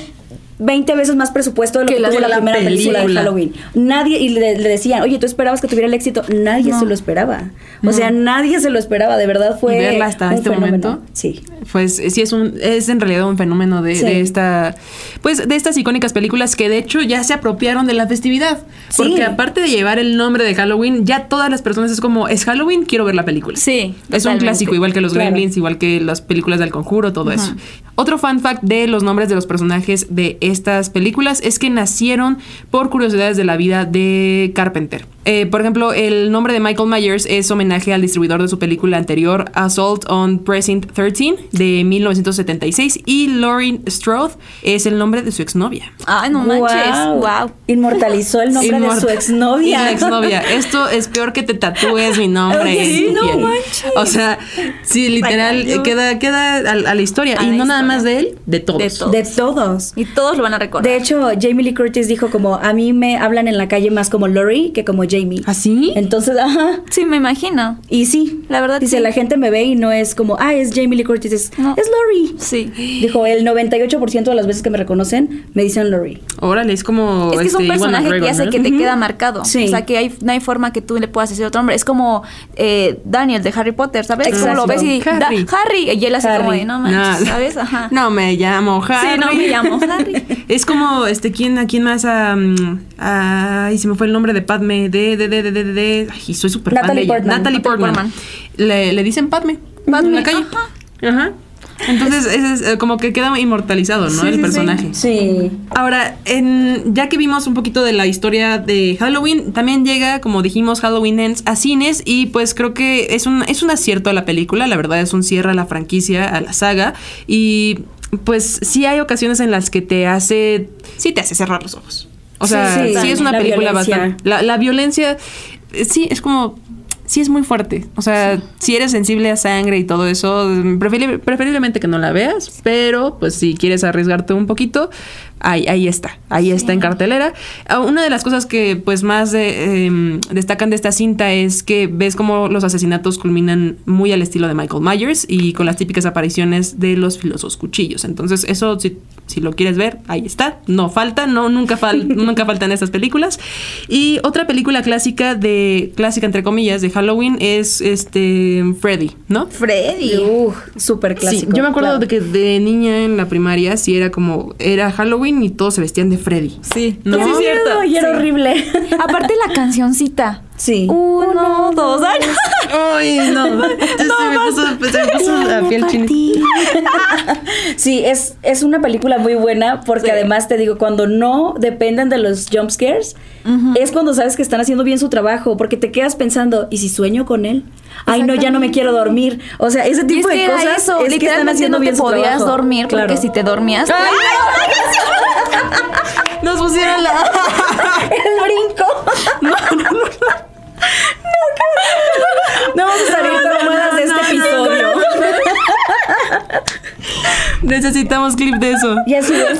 20 veces más presupuesto de lo Que que, la tuvo la, la primera película de. Halloween. Nadie, y le, le decían, oye, ¿tú esperabas que tuviera el éxito? Nadie No. se lo esperaba. O sea, nadie se lo esperaba, de verdad fue verla hasta un este fenómeno. momento. Sí. Pues sí es un es en realidad un fenómeno de, Sí. de esta pues de estas icónicas películas que de hecho ya se apropiaron de la festividad, Sí. porque aparte de llevar el nombre de Halloween, ya todas las personas es como es Halloween, quiero ver la película. Sí, Es un clásico igual que los Claro. Gremlins, igual que las películas del Conjuro, todo eso. Otro fun fact de los nombres de los personajes de estas películas es que nacieron por curiosidades de la vida de Carpenter. Eh, por ejemplo, el nombre de Michael Myers es homenaje al distribuidor de su película anterior, Assault on Precinct 13, de 1976, y Lauren Strode es el nombre de su exnovia. Ay, no manches. Guau. Wow. Inmortalizó el nombre de su exnovia. La exnovia. Esto es peor que te tatúes mi nombre. Tu no piel. manches. O sea, sí, literal, queda, queda a, a la historia. A y la no nada más de él, de todos. De todos. De todos. Y todos lo van a recordar. De hecho, Jamie Lee Curtis dijo como, a mí me hablan en la calle más como Lori que como Jamie. ¿Así? Entonces, ajá. sí, me imagino. Y sí, La verdad, dice, sí. la gente me ve y no es como, ah, es Jamie Lee Curtis, es, No. es Lori. Sí. Dijo, el 98% de las veces que me reconocen me dicen Lori. Órale, es como. Es que es un este, personaje que hace ¿no? que te Ujú. queda marcado. Sí. O sea, que hay, no hay forma que tú le puedas decir otro nombre. Es como eh, Daniel de Harry Potter, ¿sabes? Como Exacto. lo ves y da- Harry. Harry. Y él así como de, no manches, No. ¿sabes? Ajá. No me llamo Harry. Sí, no me llamo Harry. Es como, este, ¿quién, a quién más? a ay, se me fue el nombre de Padme. De, de, de, de, de, de, de- Ay, soy súper fan Natalie de ella. Portman. Natalie Portman. Portman. Le, le dicen Padme. Padme, En la calle. ajá. Ajá. Entonces, ese es eh, como que queda inmortalizado, ¿no? Sí, el sí, sí. personaje. Sí. Ahora, en, ya que vimos un poquito de la historia de Halloween, también llega, como dijimos, Halloween Ends a cines y pues creo que es un, es un acierto a la película, la verdad es un cierre a la franquicia, a la saga y pues sí hay ocasiones en las que te hace, sí te hace cerrar los ojos. O sea, sí, sí, es una la película violencia. bastante... La, la violencia, eh, sí, es como... Sí, es muy fuerte. O sea, si eres sensible a sangre y todo eso, preferible- preferiblemente que no la veas, pero pues si quieres arriesgarte un poquito, ahí, ahí está, ahí está en cartelera. Ah, Una de las cosas que pues más de, em, destacan de esta cinta es que ves como los asesinatos culminan muy al estilo de Michael Myers y con las típicas apariciones de los filosos cuchillos. Entonces eso, si, si lo quieres ver, ahí está. No falta, no, nunca, fal- nunca faltan estas películas. Y otra película clásica de, clásica entre comillas, de Halloween es este Freddy, ¿no? Freddy. Uh, súper Sí, clásico. yo me acuerdo claro. de que de niña en la primaria sí era como, era Halloween y todos se vestían de Freddy. Sí. ¿No? Sí, es cierto. Y era Sí. horrible. Aparte la cancioncita. Sí. Uno, dos, ay. Ay, no. se, me puso, se me puso la piel chinita. Sí, es, es una película muy buena porque Sí. además te digo, cuando no dependen de los jump scares, es cuando sabes que están haciendo bien su trabajo, porque te quedas pensando, ¿y si sueño con él? Ay, no, ya no me quiero dormir. O sea, ese tipo es de cosas eso, es que están haciendo no bien su podías trabajo. dormir Claro. porque si te dormías Nos pusieron la. el brinco. No, no, no. No, vamos a salir traumadas de este episodio. Necesitamos clip de eso. Y así es.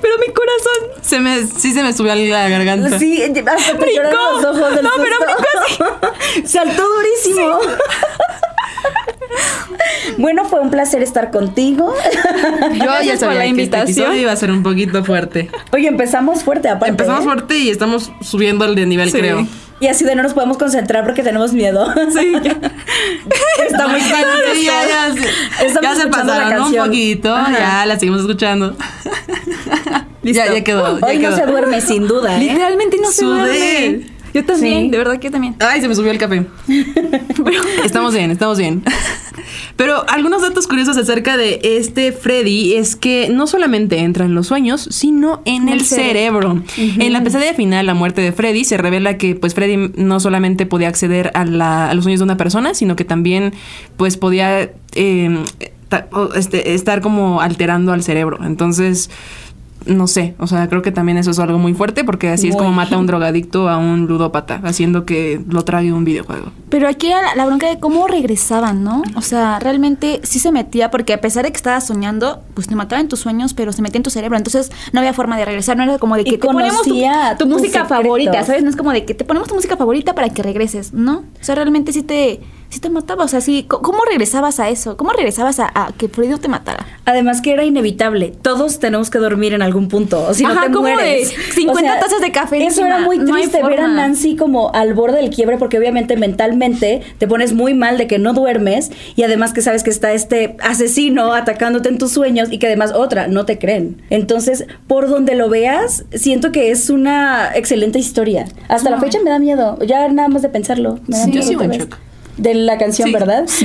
Pero mi corazón Se me, sí se me subió a la garganta. Sí, hasta te los ojos del No, pero susto. Saltó durísimo. Bueno, fue un placer estar contigo. Yo ya sabía la que invitación. este episodio iba a ser un poquito fuerte. Oye, empezamos fuerte aparte. Empezamos ¿eh? fuerte y estamos subiendo el de nivel, Sí. creo. Y así de no nos podemos concentrar porque tenemos miedo. Sí, Está muy sí, ya, ya se- ya pasaron un poquito, Ajá. ya la seguimos escuchando. ya, ya quedó, ya Hoy no se duerme sin duda. ¿eh? Literalmente no se duerme. Yo también, Sí. de verdad que yo también. Ay, se me subió el café. estamos bien, estamos bien. Pero algunos datos curiosos acerca de este Freddy es que no solamente entra en los sueños, sino en el, El cerebro. En la pesadilla final, la muerte de Freddy, se revela que pues Freddy no solamente podía acceder a, la- a los sueños de una persona, sino que también pues podía eh, este, estar como alterando al cerebro. Entonces, no sé, o sea, creo que también eso es algo muy fuerte porque así es como mata a un drogadicto a un ludópata, haciendo que lo trague un videojuego. Pero aquí era la, la bronca de cómo regresaban, ¿no? O sea, realmente sí se metía, porque a pesar de que estabas soñando, pues te mataba en tus sueños, pero se metía en tu cerebro. Entonces no había forma de regresar. No era como de Y que te ponemos tu, conocía tu tus música secretos. favorita, ¿sabes? No es como de que te ponemos tu música favorita para que regreses, ¿no? O sea, realmente sí te, sí te mataba. O sea, sí, ¿cómo regresabas a eso? ¿Cómo regresabas a, a que Freddy no te matara? Además que era inevitable. Todos tenemos que dormir en algún punto. O si no Ajá, te como mueres. de 50 tazas de café Eso encima. era muy No triste ver a. Nancy como al borde del quiebre porque obviamente mentalmente te pones muy mal de que no duermes y además que sabes que está este asesino atacándote en tus sueños y que además otra, no te creen. Entonces, por donde lo veas, siento que es una excelente historia. Hasta la fecha me da miedo. Ya nada más de pensarlo. Me da Sí, miedo yo sigo en shock. De la canción, Sí. ¿verdad?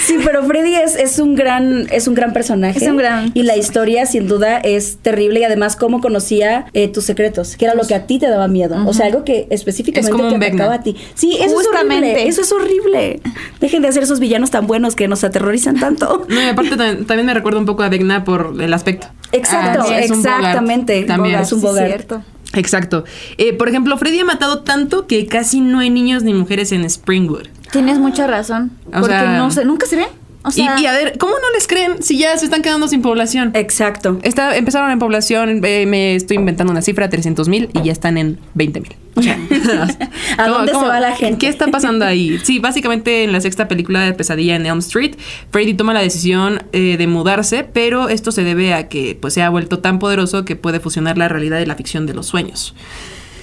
Sí, pero Freddy es, es un gran es un gran personaje. Es un gran y la historia sin duda es terrible y además cómo conocía eh, tus secretos, que era lo que a ti te daba miedo, o sea, algo que específicamente Es te atacaba a ti. Sí, eso es horrible, eso es horrible. Dejen de hacer esos villanos tan buenos que nos aterrorizan tanto. No, y aparte también, también me recuerda un poco a Vecna por el aspecto. Exacto, Ah, sí, Bogart. exactamente. También. Bogart, es un Sí, Bogart. cierto. Exacto. Eh, por ejemplo, Freddy ha matado tanto que casi no hay niños ni mujeres en Springwood. Tienes mucha razón. O porque sea- no sé, nunca se ven. O sea, y, y a ver, ¿cómo no les creen si ya se están quedando sin población? Exacto. Está, empezaron en población, eh, me estoy inventando una cifra, 300 mil, y ya están en 20 mil. O sea, ¿A ¿cómo- dónde se va la gente? ¿Qué está pasando ahí? Sí, básicamente en la sexta película de Pesadilla en Elm Street, Freddy toma la decisión eh, de mudarse, pero esto se debe a que pues, se ha vuelto tan poderoso que puede fusionar la realidad y la ficción de los sueños.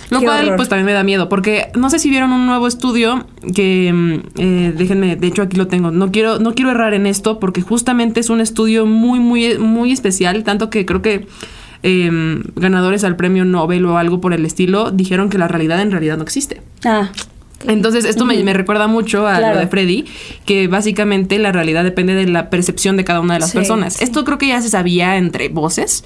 Lo Qué cual, horror. pues también me da miedo, porque no sé si vieron un nuevo estudio que, mm, eh, déjenme, de hecho aquí lo tengo, no quiero, no quiero errar en esto, porque justamente es un estudio muy, muy, muy especial, tanto que creo que eh, ganadores al premio Nobel o algo por el estilo dijeron que la realidad en realidad no existe. Ah, Entonces, esto me, me recuerda mucho a Claro. lo de Freddy, que básicamente la realidad depende de la percepción de cada una de las Sí, personas. sí. Esto creo que ya se sabía entre voces,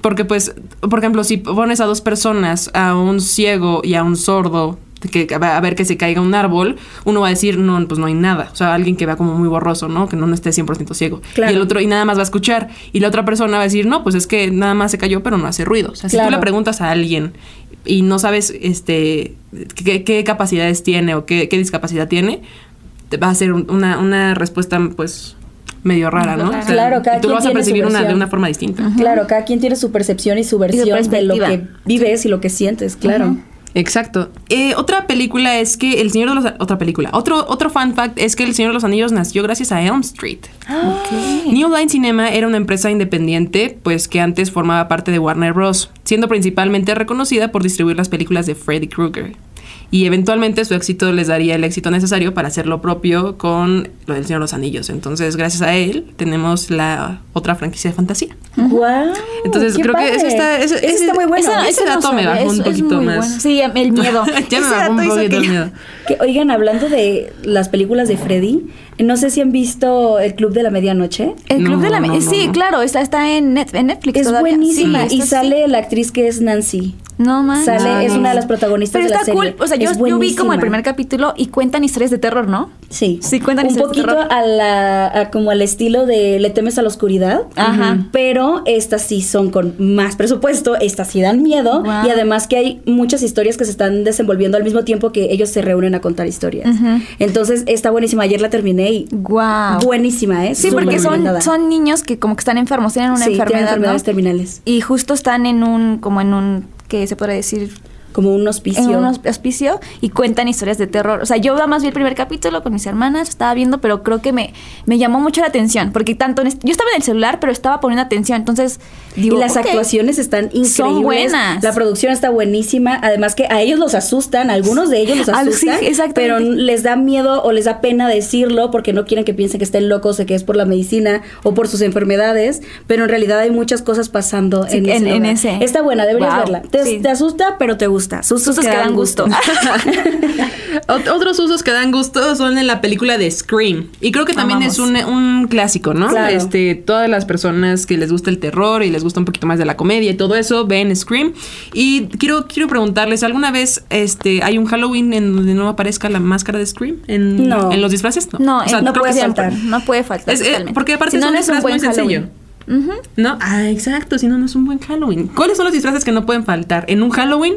porque pues, por ejemplo, si pones a dos personas, a un ciego y a un sordo, que a ver que se caiga un árbol, uno va a decir, no, pues no hay nada. O sea, alguien que va como muy borroso, ¿no? Que no, no esté 100% ciego. Claro. Y el otro, y nada más va a escuchar. Y la otra persona va a decir, no, pues es que nada más se cayó, pero no hace ruido. O sea, si tú le preguntas a alguien y no sabes este qué, qué capacidades tiene o qué, qué discapacidad tiene, te va a ser un- una, una respuesta pues medio rara, ¿no? Claro, cada y tú quien lo vas a percibir una, de una forma distinta. claro, cada quien tiene su percepción y su versión de lo que vives y lo que sientes, claro. Exacto. Eh, otra película es que El Señor de los... Otra película. Otro, otro fun fact es que El Señor de los Anillos nació gracias a Elm Street. New Line Cinema era una empresa independiente, pues que antes formaba parte de Warner Bros., siendo principalmente reconocida por distribuir las películas de Freddy Krueger. Y eventualmente su éxito les daría el éxito necesario para hacer lo propio con lo del Señor de los Anillos. Entonces, gracias a él, tenemos la otra franquicia de fantasía. Guau, Entonces, creo que eso está- eso- Ese ese- está muy bueno. ese dato me bajó un poquito más. bueno. Sí, el miedo. ya me bajó un poquito el yo- miedo. Que, oigan, hablando de las películas de Freddy, no sé si han visto El Club de la Medianoche. El Club No, de la... no, Me- no, sí, no. claro, está, está en, Net- en Netflix Es todavía. buenísima Sí, y sale sí. la actriz que es Nancy. No manches. Sale, es una de las protagonistas Pero de la está serie. cool. O sea, yo, yo vi como el primer capítulo y cuentan historias de terror, ¿no? Sí. Sí, cuentan Un poquito a la, a como al estilo de Le temes a la oscuridad. Ajá. Pero estas sí son con más presupuesto, estas sí dan miedo. Y además que hay muchas historias que se están desenvolviendo al mismo tiempo que ellos se reúnen a contar historias. Entonces está buenísima. Ayer la terminé y Wow. buenísima, ¿eh? Sí, Súper porque son, son niños que como que están enfermos, tienen una Sí, tienen enfermedad, enfermedades ¿no? terminales. Y justo están en un, como en un, ¿qué se podría decir? Como un hospicio. En un hosp- hospicio y cuentan historias de terror. O sea, yo más vi el primer capítulo con mis hermanas, estaba viendo, pero creo que me, me llamó mucho la atención. Porque tanto yo estaba en el celular, pero estaba poniendo atención. Entonces, digo, y las actuaciones están increíbles. Son buenas. La producción está buenísima. Además que a ellos los asustan, a algunos de ellos los Ah, sí, asustan. exactamente. pero les da miedo o les da pena decirlo porque no quieren que piensen que estén locos o que es por la medicina o por sus enfermedades. Pero en realidad hay muchas cosas pasando Sí, en, en- ese en lugar. ese. Está buena, deberías Wow, verla. Te, sí. te asusta, pero te gusta. Sustos, Sustos que dan gusto. Ot- Otros usos que dan gusto son en la película de Scream. Y creo que también Amamos. es un, un clásico, ¿no? Claro. Este, todas las personas que les gusta el terror y les gusta un poquito más de la comedia y todo eso, ven Scream. Y quiero, quiero preguntarles, ¿alguna vez este, hay un Halloween en donde no aparezca la máscara de Scream? ¿En, No. ¿En los disfraces? No. No, O sea, no puede faltar. No puede faltar. Es- eh, porque aparte Si no, es un no es un muy buen sencillo. Halloween. Ujú. ¿No? Ah, exacto, si no, no es un buen Halloween. ¿Cuáles son los disfraces que no pueden faltar? ¿En un Halloween?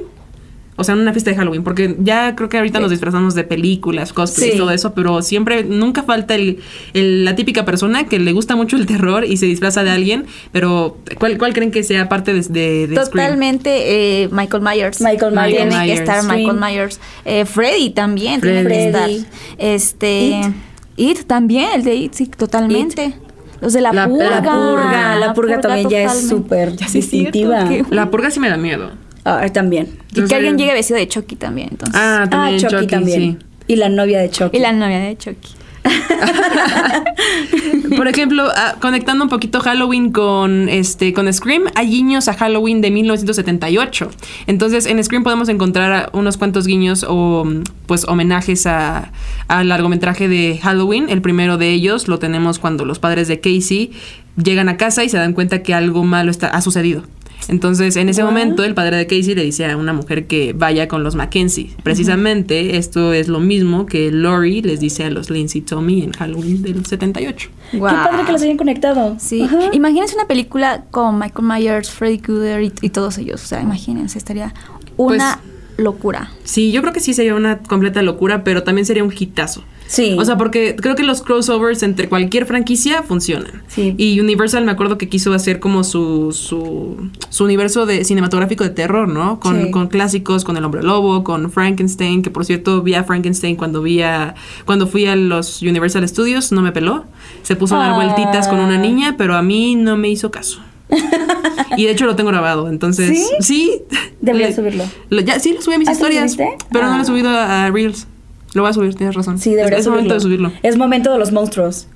O sea, en una fiesta de Halloween, porque ya creo que ahorita nos disfrazamos de películas, cosplays Sí. y todo eso, pero siempre, nunca falta el, el- la típica persona que le gusta mucho el terror y se disfraza de alguien, pero ¿cuál, cuál creen que sea parte de, de? Totalmente eh, Michael Myers. Michael Myers. Tiene Myers. que estar Scream. Michael Myers. Eh, Freddy también tiene que Freddy. estar. Este. It. también, el de It, sí, totalmente. Los de la, La- la purga. La purga, la purga también ya es totalmente. súper distintiva. La purga sí me da miedo. Ah, también. Y que alguien llegue vestido de Chucky también, entonces. Ah, Ah, Chucky, Chucky, también. sí. Y la novia de Chucky. y la novia de Chucky. Por ejemplo, ah, conectando un poquito Halloween con este con Scream, hay guiños a Halloween de 1978. Entonces, en Scream podemos encontrar a unos cuantos guiños o pues homenajes a al largometraje de Halloween. El primero de ellos lo tenemos cuando los padres de Casey llegan a casa y se dan cuenta que algo malo está ha sucedido. Entonces, en ese Wow. momento, el padre de Casey le dice a una mujer que vaya con los Mackenzie. Precisamente, esto es lo mismo que Lori les dice a los Lindsay Tommy en Halloween del 78. Qué padre que los hayan conectado. Sí. Imagínense una película con Michael Myers, Freddy Krueger y, y todos ellos. O sea, imagínense, estaría una locura. Sí, yo creo que sí sería una completa locura, pero también sería un hitazo. Sí. O sea, porque creo que los crossovers entre cualquier franquicia funcionan. Sí. Y Universal me acuerdo que quiso hacer como su, su, su universo de cinematográfico de terror, ¿no? Con, Sí. con clásicos, con El Hombre Lobo, con Frankenstein, que por cierto vi a Frankenstein cuando vi a, cuando fui a los Universal Studios, no me peló. Se puso a dar Ah. vueltitas con una niña, pero a mí no me hizo caso. y de hecho lo tengo grabado, entonces ¿Sí? sí. Deberías Le- subirlo. lo- ya, sí, lo subí a mis ¿Ah, historias, pero no Ah. lo he subido a, a Reels. Lo voy a subir, tienes razón. Sí, Es- deberías es, momento de subirlo. Es momento de los monstruos.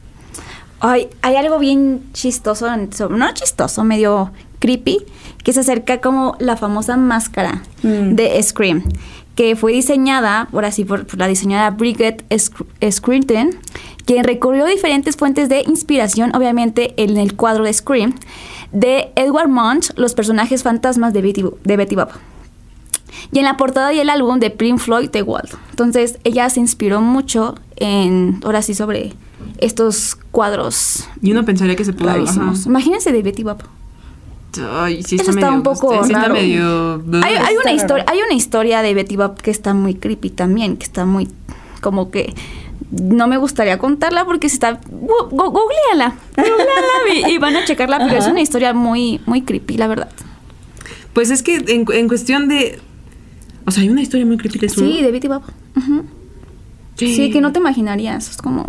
Ay, hay algo bien chistoso, no chistoso, medio creepy, que se acerca como la famosa máscara Mm. de Scream, que fue diseñada, por así, por, por la diseñadora Bridget Sc- Scrinton, quien recorrió diferentes fuentes de inspiración, obviamente en el cuadro de Scream, de Edward Munch, los personajes fantasmas de Betty, de Betty Bob. Y en la portada y el álbum de Pink Floyd The Wall. Entonces ella se inspiró mucho en, ahora sí, sobre estos cuadros Y uno pensaría que se pudo. Imagínense de Betty Bob. Ay, sí Eso está, está medio, un poco sí está medio. Hay, una historia, hay una historia de Betty Bob que está muy creepy también, que está muy como que no me gustaría contarla porque se está gu- gu- googleala, googleala y, y van a checarla, pero es una historia muy muy creepy, la verdad. Pues es que en, en cuestión de. O sea, hay una historia muy creepy de su. Sí, de Betty Bob. Ujú. Sí, que no te imaginarías, es como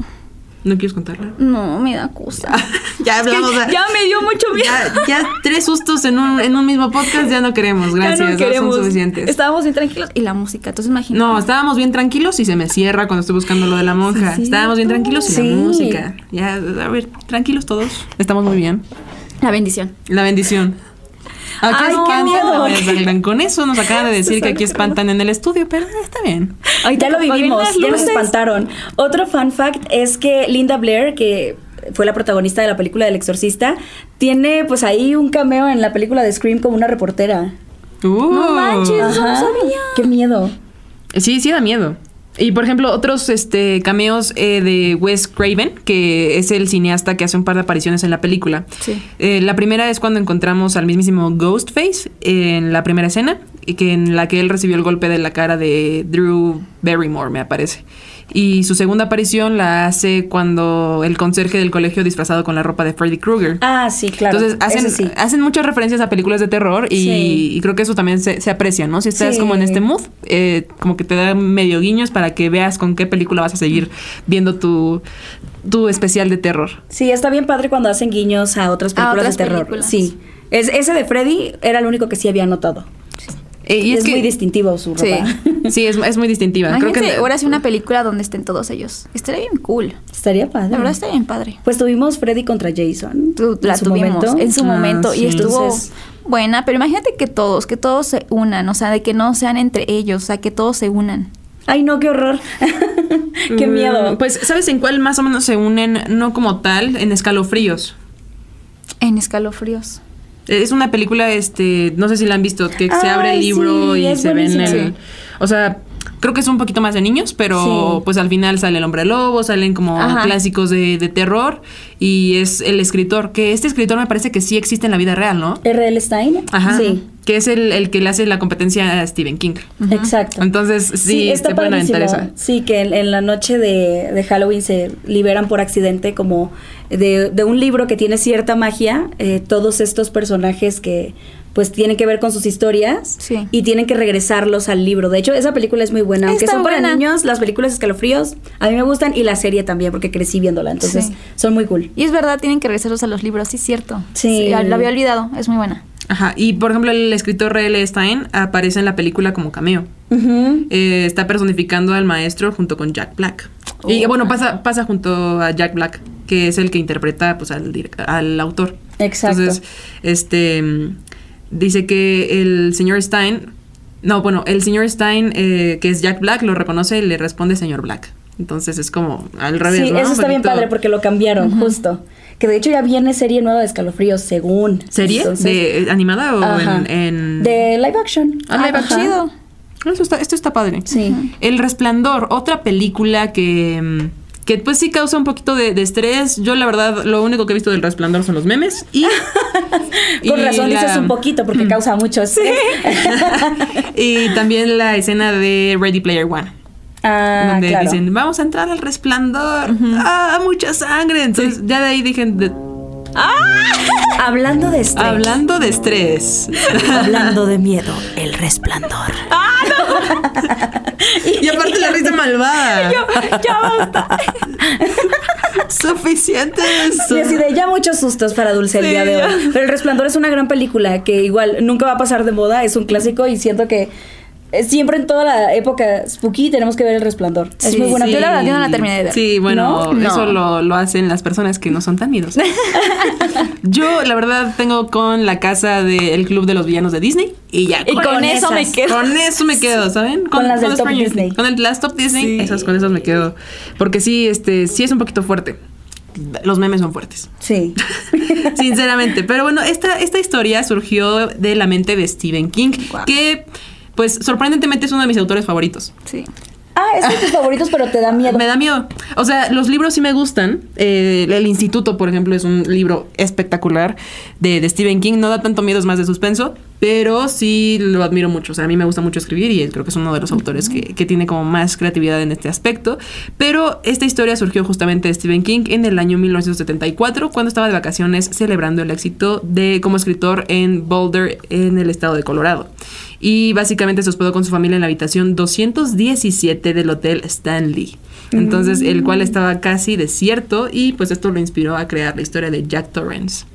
¿No quieres contarla? no me da cosa. ya Es que hablamos. ya me dio mucho miedo. Ya, ya tres sustos en un, en un mismo podcast ya no queremos. Ya Gracias, no no queremos. son suficientes. Estábamos bien tranquilos y la música, entonces imagínate. No, estábamos bien tranquilos y se me cierra cuando estoy buscando lo de la monja. Sí, estábamos bien tranquilos y Sí. la música. Ya, a ver, tranquilos todos. Estamos muy bien. La bendición. La bendición. ¿A qué Ay, qué espantan? con eso nos acaban de decir que aquí espantan en el estudio, pero está bien. Ahorita lo vivimos, ya nos espantaron. Otro fun fact es que Linda Blair, que fue la protagonista de la película del exorcista, tiene pues ahí un cameo en la película de Scream como una reportera. Uh. No manches. No sabía. Qué miedo. Sí, sí da miedo. Y por ejemplo, otros este, cameos eh, de Wes Craven, que es el cineasta que hace un par de apariciones en la película. Sí. Eh, la primera es cuando encontramos al mismísimo Ghostface en la primera escena, y que en la que él recibió el golpe de la cara de Drew Barrymore, me aparece. Y su segunda aparición la hace cuando el conserje del colegio disfrazado con la ropa de Freddy Krueger. Ah, sí, claro. Entonces hacen, sí. hacen muchas referencias a películas de terror y, Sí. y creo que eso también se, se aprecia, ¿no? Si estás Sí. como en este mood, eh, como que te da medio guiños para que veas con qué película vas a seguir viendo tu, tu especial de terror. Sí, está bien padre cuando hacen guiños a otras A películas otras de terror. películas. Sí. Es, ese de Freddy era el único que sí había notado. Eh, y es es, que, muy distintivo su Sí. ropa. Sí, es, es muy distintiva. Creo Imagínate que ahora sí una película donde estén todos ellos. Estaría bien cool. Estaría padre. La verdad estaría bien padre. Pues tuvimos Freddy contra Jason. Tu- en la su tuvimos momento. en su Ah, momento sí. y estuvo Entonces- buena, pero imagínate que todos, que todos se unan, o sea, de que no sean entre ellos, o sea, que todos se unan. Ay, no, qué horror. qué Mm, miedo. Pues, ¿sabes en cuál más o menos se unen? No como tal, en escalofríos. En escalofríos. Es una película, este, no sé si la han visto, que se abre el libro sí, y se ven buenísima. el... O sea, creo que es un poquito más de niños, pero Sí. pues al final sale el hombre lobo, salen como Ajá. clásicos de, de terror y es el escritor, que este escritor me parece que sí existe en la vida real, ¿no? R.L. Stein. Ajá. Sí. Que es el, el que le hace la competencia a Stephen King. Exacto. Entonces, sí, está te pueden aventar. Sí, que en, en la noche de, de Halloween se liberan por accidente como de, de un libro que tiene cierta magia, eh, todos estos personajes que pues tienen que ver con sus historias Sí. y tienen que regresarlos al libro. De hecho, esa película es muy buena. Aunque Está son para niños, las películas escalofríos a mí me gustan y la serie también porque crecí viéndola. Entonces, Sí. son muy cool. Y es verdad, tienen que regresarlos a los libros, sí, cierto. Sí. la había olvidado, es muy buena. Ajá. Y por ejemplo, el escritor R.L. Stein aparece en la película como cameo. Eh, está personificando al maestro junto con Jack Black. Y Oh. bueno, pasa, pasa junto a Jack Black, que es el que interpreta pues, al, al autor. Exacto. Entonces, este dice que el señor Stein, no, bueno, el señor Stein, eh, que es Jack Black, lo reconoce y le responde señor Black. Entonces es como al revés. Sí, ¿no? eso está bien padre porque lo cambiaron, justo. Que de hecho ya viene serie nueva de escalofríos, según. ¿Serie? Entonces- ¿De, ¿Animada o en, en- De live action. Ah, live action. chido. Eso está, esto está padre. Sí. El Resplandor, otra película que, mm, que pues sí causa un poquito de, de estrés. Yo la verdad lo único que he visto del Resplandor son los memes y... Con y razón la- dices un poquito porque causa mucho estrés. y también la escena de Ready Player One. ah, donde claro. dicen, vamos a entrar al resplandor. ¡Ah, mucha sangre! Entonces ya de ahí dije, de- Hablando de estrés. hablando de estrés. Hablando de miedo, el resplandor. y aparte la risa malvada. Ya basta. Suficientes. Y así de ya muchos sustos para Dulce el día de ya. hoy. Pero El Resplandor es una gran película que igual nunca va a pasar de moda, es un clásico y siento que siempre en toda la época spooky tenemos que ver El Resplandor. es muy buena sí. Yo la película. verdad, yo no la terminé de ver. Sí, bueno, ¿No? eso No. lo, lo hacen las personas que no son tan miedosas. Yo, la verdad, tengo con la casa del Club de los Villanos de Disney y ya. Y con eso me quedo. Con eso me quedo, ¿saben? Con las del top Disney. Con el, las top Disney, Sí. esas con esas me quedo. Porque sí, este, sí es un poquito fuerte. Los memes son fuertes. Sí. Sinceramente. Pero bueno, esta, esta historia surgió de la mente de Stephen King, que, pues, sorprendentemente es uno de mis autores favoritos. Sí. Ah, es de tus favoritos, pero te da miedo. Me da miedo. O sea, los libros sí me gustan. Eh, el Instituto, por ejemplo, es un libro espectacular de, de Stephen King. No da tanto miedo, es más de suspenso. Pero sí lo admiro mucho. O sea, a mí me gusta mucho escribir y creo que es uno de los autores que, que tiene como más creatividad en este aspecto. Pero esta historia surgió justamente de Stephen King en el año 1974, cuando estaba de vacaciones celebrando el éxito de como escritor en Boulder, en el estado de Colorado. Y básicamente se hospedó con su familia en la habitación 217 del Hotel Stanley. Entonces, el cual estaba casi desierto y pues esto lo inspiró a crear la historia de Jack Torrance.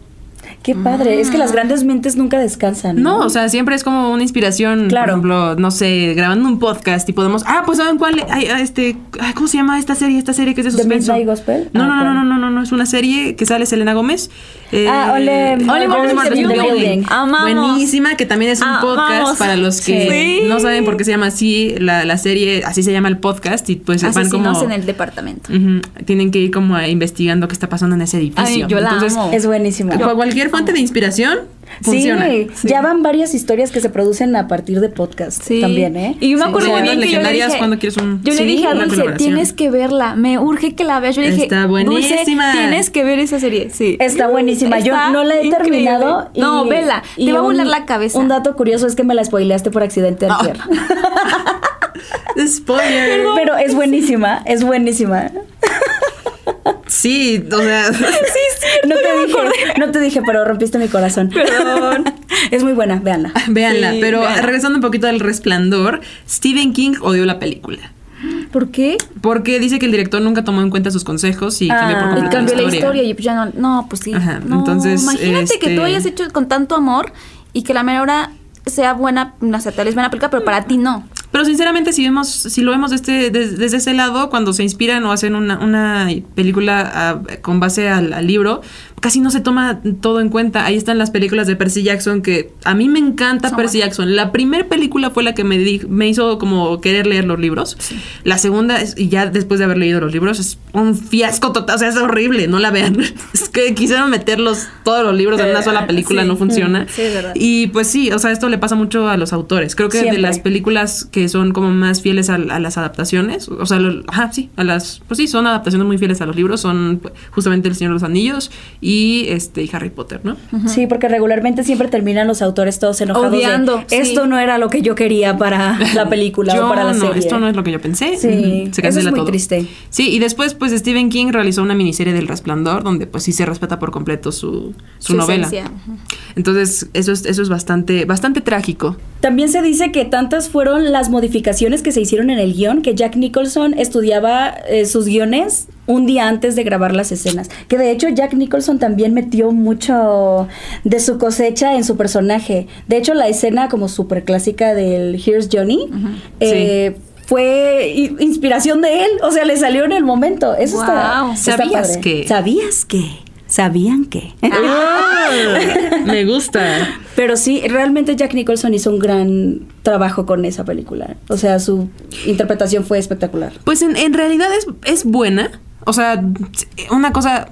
Qué padre. Es que las grandes mentes nunca descansan. No, o sea, siempre es como una inspiración. Claro. Por ejemplo, no sé, grabando un podcast y podemos. Ah, pues ¿saben cuál? Ay, ah, este, ay, ¿Cómo se llama esta serie? Esta serie que es de ¿The suspenso. Midnight Gospel? No, Ah, no, no, no, no, no, no, es una serie que sale Selena Gómez. Eh, Ah, in the in the Building. Amamos. Buenísima, que también es un Amamos. podcast para los que Sí. no saben por qué se llama así la, la serie, así se llama el podcast y pues van como en el departamento. Ujú, tienen que ir como a investigando qué está pasando en ese edificio. Ay, yo la Entonces, amo. Es buenísima. Cu- Cualquier fuente de inspiración funciona. Sí, ya van varias historias que se producen a partir de podcast Sí. también, ¿eh? Y yo me acuerdo sí, muy bien que yo le dije, ¿cuándo quieres un- yo le sí, dije a Dulce, tienes que verla, me urge que la veas. Yo le dije, Está Dulce, buenísima. tienes que ver esa serie. Sí. Está buenísima. Yo no la he increíble. terminado. y- no, vela. y Te va a volar la cabeza. Un dato curioso es que me la spoileaste por accidente Ah. antier. Spoiler. Pero es buenísima, es buenísima. Sí, o sea, No te dije, no te dije, pero rompiste mi corazón. Perdón. Es muy buena, véanla. véanla. Sí, pero véanla. regresando un poquito al resplandor, Stephen King odió la película. ¿Por qué? Porque dice que el director nunca tomó en cuenta sus consejos y cambió por Ah. Y completo cambió la la historia y ya no, no, pues sí. Ajá, No, entonces, imagínate que este- tú hayas hecho con tanto amor y que la mera hora sea buena, no sé, tal vez buena película, pero para ti no. Pero sinceramente, si vemos, si lo vemos este, des- desde ese lado, cuando se inspiran o hacen una, una película ah, con base al libro, casi no se toma todo en cuenta. Ahí están las películas de Percy Jackson, que a mí me encanta Son Percy Jackson. La primera película fue la que me, di- me hizo como querer leer los libros. La segunda, es- y ya después de haber leído los libros, es un fiasco total. O sea, es horrible, no la vean. es que quisieron meterlos todos los libros en una sola película, sí. no funciona. Sí, es verdad. Y pues sí, o sea, esto le pasa mucho a los autores. Creo que de las películas que son como más fieles a, a las adaptaciones, o sea, lo- ajá, sí, a las, pues sí, son adaptaciones muy fieles a los libros, son pues, justamente El Señor de los Anillos y este y Harry Potter, ¿no? Sí, porque regularmente siempre terminan los autores todos enojados. de, Odiando, sí. Esto no era lo que yo quería para la película Yo o para la no, serie. esto no es lo que yo pensé. Sí, se eso es cancela muy todo. triste. Sí, y después pues Stephen King realizó una miniserie del Resplandor donde pues sí se respeta por completo su, su, Su novela. esencia. Entonces, eso es eso es bastante bastante trágico. También se dice que tantas fueron las modificaciones que se hicieron en el guion que Jack Nicholson estudiaba eh, sus guiones un día antes de grabar las escenas. Que de hecho Jack Nicholson también metió mucho de su cosecha en su personaje. De hecho la escena como súper clásica del Here's Johnny eh, fue inspiración de él. O sea, le salió en el momento. Eso está, ¿Sabías padre. que? ¿Sabías que? ¿Sabían que? Me gusta. Pero sí, realmente Jack Nicholson hizo un gran trabajo con esa película. O sea, su interpretación fue espectacular. Pues en, en realidad es, es buena. O sea, una cosa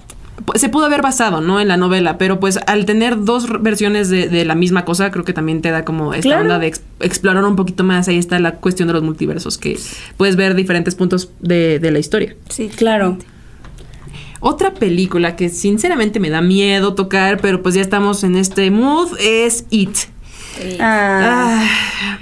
se pudo haber basado, ¿no? En la novela, pero pues al tener dos versiones de, de la misma cosa, creo que también te da como esta Claro. onda de ex- explorar un poquito más. Ahí está la cuestión de los multiversos, que puedes ver diferentes puntos de, de la historia. Sí, Claro. Otra película que sinceramente me da miedo tocar, pero pues ya estamos en este mood, es It. Sí. Ah, Ah,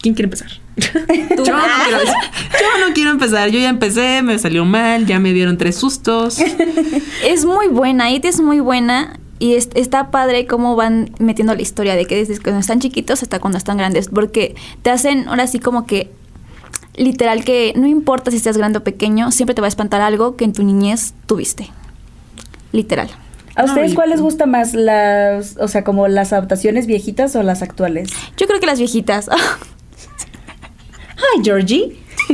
¿Quién quiere empezar? yo, no quiero, yo no quiero empezar. Yo ya empecé, me salió mal, ya me dieron tres sustos. Es muy buena, It es muy buena. Y es- está padre cómo van metiendo la historia de que desde cuando están chiquitos hasta cuando están grandes. Porque te hacen ahora sí como que literal que no importa si estás grande o pequeño, siempre te va a espantar algo que en tu niñez tuviste. Literal. ¿A ustedes cuál les gusta más? Las, o sea, como las adaptaciones viejitas o las actuales? Yo creo que las viejitas. Hi, Georgie.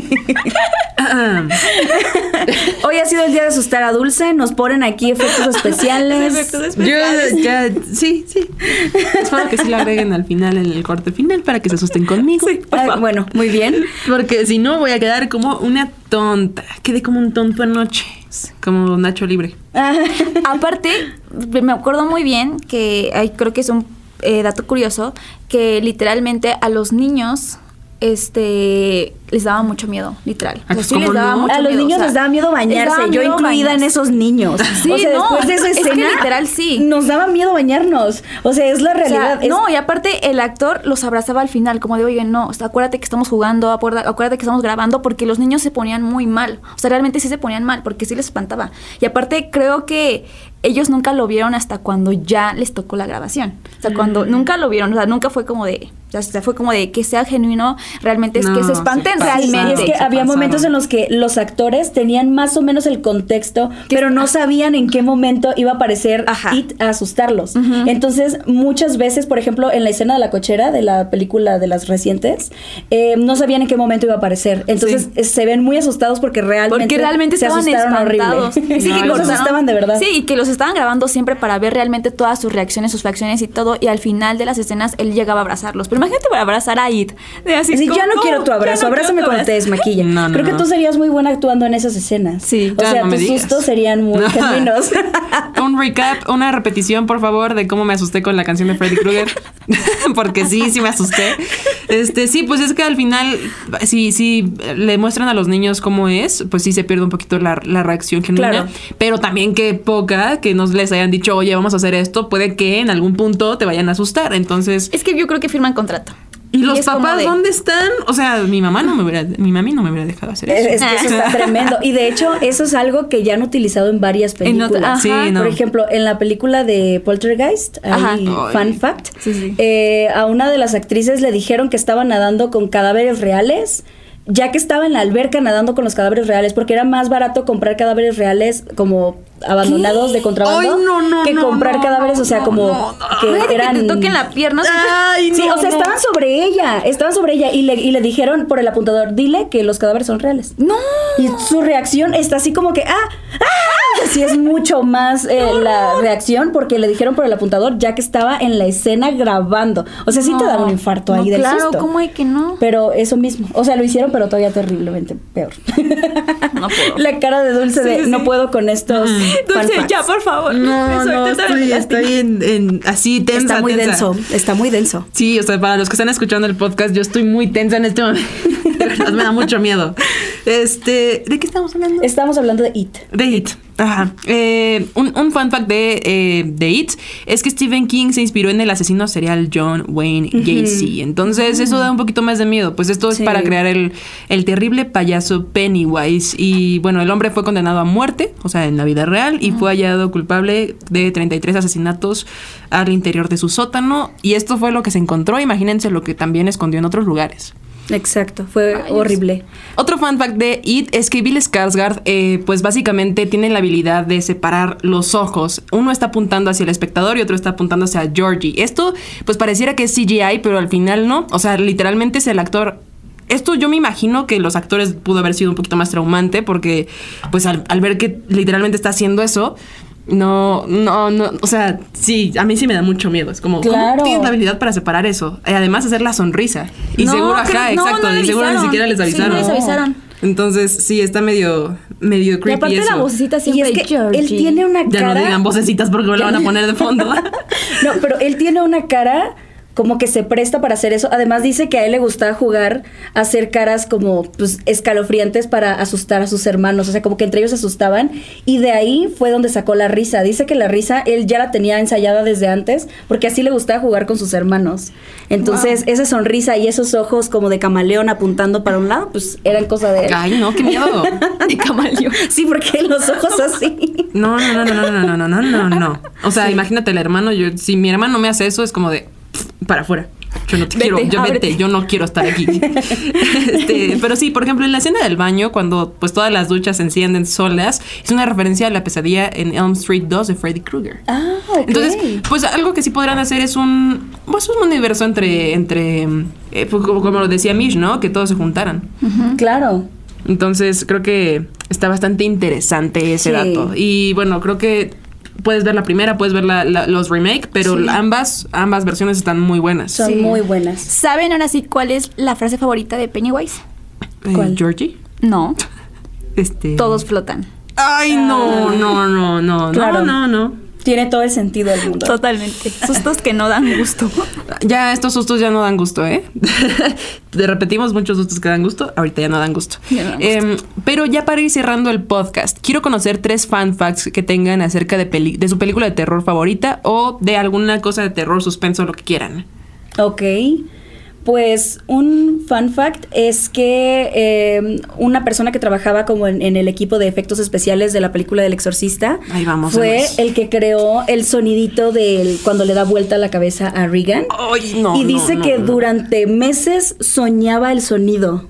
Hoy ha sido el día de asustar a Dulce. Nos ponen aquí efectos especiales. Yo ya, sí, sí. Espero que sí lo agreguen al final, en el corte final, para que se asusten conmigo. Ah, bueno, muy bien. Porque si no, voy a quedar como una tonta. Quedé como un tonto anoche. Como Nacho Libre. Aparte, me acuerdo muy bien que ay, creo que es un eh, dato curioso que literalmente a los niños este les daba mucho miedo, literal. O sea, sí ¿Cómo les daba no? mucho A los miedo, niños o sea, les daba miedo bañarse. daba Yo miedo incluida en esos niños. Sí, o sea, no, después de esa es que escena. literal sí. Nos daba miedo bañarnos. O sea, es la O sea, realidad. es- no, y aparte el actor los abrazaba al final, como de, oye, no, o sea, acuérdate que estamos jugando, acuérdate, acuérdate que estamos grabando, porque los niños se ponían muy mal. O sea, realmente sí se ponían mal, porque sí les espantaba. Y aparte creo que ellos nunca lo vieron hasta cuando ya les tocó la grabación. O sea, cuando nunca lo vieron, o sea, nunca fue como de, o sea, fue como de que sea genuino, realmente es que se espanten Sí, es que había pasaron. momentos en los que los actores tenían más o menos el contexto, pero no sabían en qué momento iba a aparecer Ajá. It a asustarlos. Entonces, muchas veces, por ejemplo, en la escena de la cochera de la película de las recientes, eh, no sabían en qué momento iba a aparecer. Entonces, Sí. se ven muy asustados porque realmente, Porque realmente se estaban asustaron horrible. Sí, No, que los cortaron- asustaban de verdad. Sí, y que los estaban grabando siempre para ver realmente todas sus reacciones, sus facciones y todo. Y al final de las escenas él llegaba a abrazarlos. Pero imagínate para abrazar a Id. De así como, ya no quiero tu abrazo, no pásame cuando te. No, no, Creo que tú serías muy buena actuando en esas escenas. Sí. O sea, tus sustos serían muy No. genuinos. Un recap, una repetición, por favor, de cómo me asusté con la canción de Freddy Krueger. Porque sí, sí me asusté. Este, sí, pues es que al final, si, si le muestran a los niños cómo es, pues sí se pierde un poquito la, la reacción genuina. Claro. Pero también que poca, que nos les hayan dicho, oye, vamos a hacer esto, puede que en algún punto te vayan a asustar. Entonces, Es que yo creo que firman contrato. ¿Y los papás de- dónde están? O sea, mi mamá no me hubiera, mi mami no me hubiera dejado hacer Es, eso. es que eso está tremendo. Y de hecho, eso es algo que ya han utilizado en varias En películas. otra- ajá. Sí, no. Por ejemplo, en la película de Poltergeist, ahí, fun fact, Sí, sí. eh, a una de las actrices le dijeron que estaba nadando con cadáveres reales, ya que estaba en la alberca nadando con los cadáveres reales, porque era más barato comprar cadáveres reales como abandonados de contrabando Ay, no, no, que no, comprar cadáveres, o sea, como que eran que te toquen la pierna. Ay, Sí, o sea, estaban sobre ella, estaban sobre ella y le, y le dijeron por el apuntador, dile que los cadáveres son reales. No. Y su reacción está así como que, ah, ah, así es mucho más eh, la reacción porque le dijeron por el apuntador ya que estaba en la escena grabando. O sea, sí te da un infarto No, ahí del Claro, susto. ¿cómo hay que no? Pero eso mismo. O sea, lo hicieron, pero todavía terriblemente peor. No puedo. La cara de Dulce de, Sí, sí. no puedo con estos Dulce, facts". ya, por favor. No, no, estoy, en, en- así tensa. Está muy tensa. denso, está muy denso. Sí, o sea, para los que están escuchando el podcast, yo estoy muy tensa en este momento. De verdad, me da mucho miedo. Este, ¿de qué estamos hablando? Estamos hablando de It. De It. Ajá. Eh, un, un fun fact de, eh, de It es que Stephen King se inspiró en el asesino serial John Wayne Gacy. Entonces, eso da un poquito más de miedo. Pues esto es para crear el, el terrible payaso Pennywise. Y bueno, el hombre fue condenado a muerte, o sea, en la vida real, y fue hallado culpable de 33 asesinatos al interior de su sótano. Y esto fue lo que se encontró. Imagínense lo que también escondió en otros lugares. Exacto, fue horrible. Otro fun fact de It es que Bill Skarsgård, eh, pues básicamente tiene la habilidad de separar los ojos. Uno está apuntando hacia el espectador y otro está apuntando hacia Georgie. Esto, pues pareciera que es CGI, pero al final no. O sea, literalmente es el actor. Esto yo me imagino que los actores pudo haber sido un poquito más traumante porque, pues al, al ver que literalmente está haciendo eso, no, no, no, o sea, sí, a mí sí me da mucho miedo. Es como, Claro. ¿cómo tienes la habilidad para separar eso? Y además hacer la sonrisa. Y No, seguro, ajá, no, exacto. no y seguro ni siquiera les Sí, avisaron. no les avisaron. Entonces, sí, está medio, medio Y creepy aparte eso. la vocecita Y siempre es que Georgie. él tiene una Ya cara. no digan vocecitas porque me lo van a poner de fondo. No, pero él tiene una cara como que se presta para hacer eso. Además dice que a él le gustaba jugar a hacer caras como pues escalofriantes para asustar a sus hermanos, o sea, como que entre ellos se asustaban y de ahí fue donde sacó la risa. Dice que la risa él ya la tenía ensayada desde antes porque así le gustaba jugar con sus hermanos. Entonces, esa sonrisa y esos ojos como de camaleón apuntando para un lado, pues eran cosa de él. Ay, no, qué miedo. de camaleón. Sí, porque los ojos así. No, no, no, no, no, no, no, no, no, no. O sea, imagínate el hermano, yo, si mi hermano me hace eso, es como de para afuera. Yo no te Vete, quiero, yo ábrete. vete, yo no quiero estar aquí. Este, pero sí, por ejemplo, en la escena del baño, cuando pues todas las duchas se encienden solas, es una referencia a la pesadilla en Elm Street 2 de Freddy Krueger. Ah. Entonces, pues algo que sí podrán hacer es un, pues, un universo entre, entre eh, pues, como, como lo decía Mish, ¿no? Que todos se juntaran. claro. Entonces, creo que está bastante interesante ese Sí. dato. Y bueno, creo que puedes ver la primera, puedes ver la- la- los remake, pero Sí. ambas, ambas versiones están muy buenas. Son Sí. muy buenas. ¿Saben ahora sí cuál es la frase favorita de Pennywise? Eh, ¿Cuál? Georgie. No, Este. todos flotan. Ay, no, no, no, no, Claro. no, no, no. Tiene todo el sentido del mundo. Totalmente. Sustos que no dan gusto. Ya estos sustos ya no dan gusto, ¿eh? Te repetimos muchos sustos que dan gusto, ahorita ya no dan gusto. Ya no dan Em, pero ya para ir cerrando el podcast, quiero conocer tres fan facts que tengan acerca de, peli- de su película de terror favorita o de alguna cosa de terror, suspenso, lo que quieran. Ok. Pues un fun fact es que eh, una persona que trabajaba como en, en el equipo de efectos especiales de la película del exorcista Ahí vamos, fue vamos. el que creó el sonidito del cuando le da vuelta la cabeza a Regan. Ay, no. y dice no, que durante meses soñaba el sonido.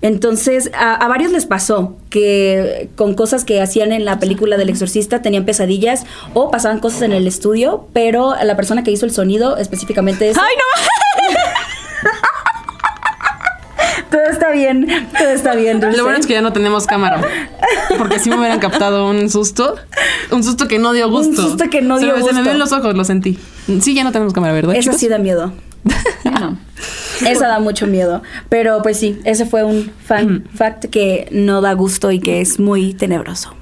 Entonces, a, a varios les pasó que con cosas que hacían en la película del exorcista tenían pesadillas o pasaban cosas en el estudio, pero la persona que hizo el sonido específicamente es... ¡Ay, no! Todo está bien, todo está bien. Dulce. Lo bueno es que ya no tenemos cámara. Porque si me hubieran captado un susto. Un susto que no dio gusto. susto que no Se dio me- Se me gusto. ven los ojos, lo sentí. Sí, ya no tenemos cámara, ¿verdad? Eso chicos? sí da miedo. No. Esa da mucho miedo. Pero pues sí, ese fue un fan fact que no da gusto y que es muy tenebroso.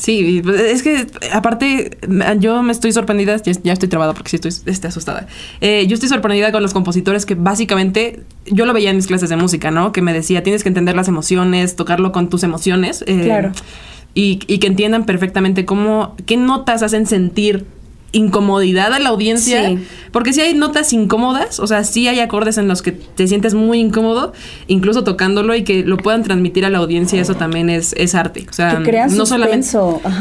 Sí, es que aparte yo me estoy sorprendida, ya, ya estoy trabada porque sí estoy, estoy asustada. Eh, yo estoy sorprendida con los compositores que básicamente yo lo veía en mis clases de música, ¿no? Que me decía, tienes que entender las emociones, tocarlo con tus emociones. eh, Claro. Y, y que entiendan perfectamente cómo, qué notas hacen sentir incomodidad a la audiencia. Sí. Porque si hay notas incómodas, o sea, sí hay acordes en los que te sientes muy incómodo, incluso tocándolo y que lo puedan transmitir a la audiencia, eso también es, es arte. O sea, no solamente,